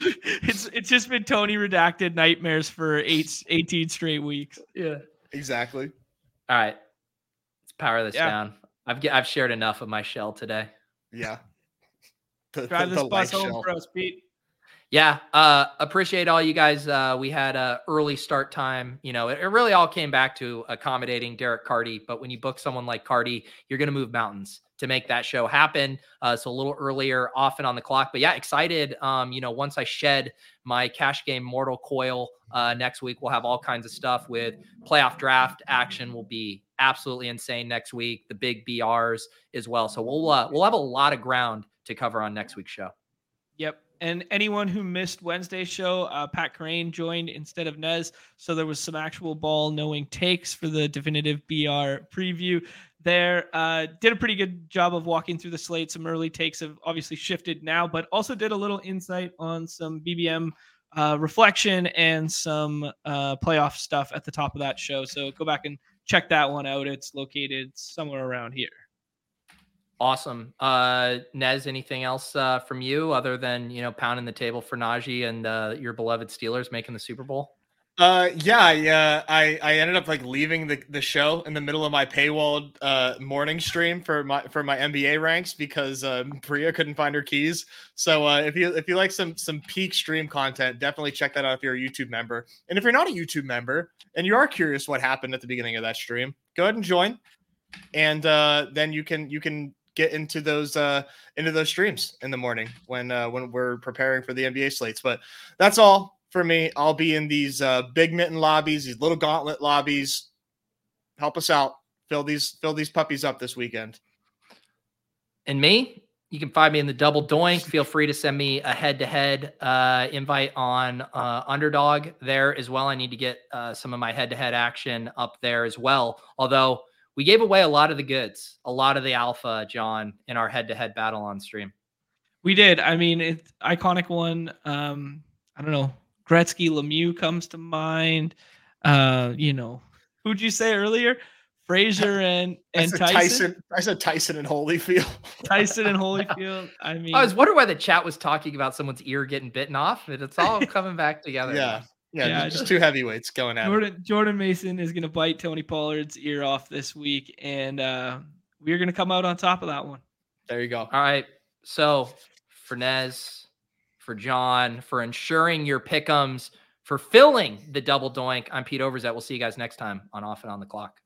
It's it's just been Tony redacted nightmares for eight, 18 straight weeks. Yeah, exactly. All right, let's power this yeah. down. I've I've shared enough of my shell today. Yeah. <laughs> The, Drive the, this bus home shell. for us, Pete. Yeah, uh, appreciate all you guys. Uh, we had a early start time. You know, it, it, really all came back to accommodating Derek Carty. But when you book someone like Carty, you're going to move mountains to make that show happen. Uh, so a little earlier, often on the clock. But yeah, excited. Um, you know, once I shed my cash game mortal coil uh, next week, we'll have all kinds of stuff with playoff draft action. Will be absolutely insane next week. The big BRs as well. So we'll uh, we'll have a lot of ground to cover on next week's show. Yep. And anyone who missed Wednesday's show, uh, Pat Kerrane joined instead of Nez. So there was some actual ball knowing takes for the definitive BR preview there. Uh, did a pretty good job of walking through the slate. Some early takes have obviously shifted now, but also did a little insight on some BBM uh, reflection and some uh, playoff stuff at the top of that show. So go back and check that one out. It's located somewhere around here. Awesome. Uh, Nez, anything else uh, from you other than, you know, pounding the table for Najee and uh, your beloved Steelers making the Super Bowl? Uh, yeah, yeah. I, I ended up like leaving the, the show in the middle of my paywalled uh, morning stream for my for my NBA ranks because uh, <laughs> Priya couldn't find her keys. So uh, if you if you like some some peak stream content, definitely check that out if you're a YouTube member. And if you're not a YouTube member and you are curious what happened at the beginning of that stream, go ahead and join, and uh, then you can you can get into those uh into those streams in the morning when uh when we're preparing for the NBA slates. But that's all for me. I'll be in these uh big mitten lobbies, these little gauntlet lobbies. Help us out. Fill these fill these puppies up this weekend. And me, you can find me in the double doink. Feel free to send me a head to head invite on uh, Underdog there as well. I need to get uh, some of my head to head action up there as well. Although we gave away a lot of the goods, a lot of the alpha, Jon, in our head-to-head battle on stream. We did. I mean, it's iconic one. Um, I don't know. Gretzky Lemieux comes to mind. Uh, you know, who'd you say earlier? Frazier <laughs> and and Tyson? Tyson. I said Tyson and Holyfield. <laughs> Tyson and Holyfield. I <laughs> mean, I was wondering why the chat was talking about someone's ear getting bitten off, but it's all coming back together. Yeah, yeah, yeah just, two heavyweights going at Jordan, it. Jordan Mason is going to bite Tony Pollard's ear off this week, and uh, we're going to come out on top of that one. There you go. All right. So for Nez, for Jon, for ensuring your pickums, for filling the double doink. I'm Pete Overzet. We'll see you guys next time on Off and On the Clock.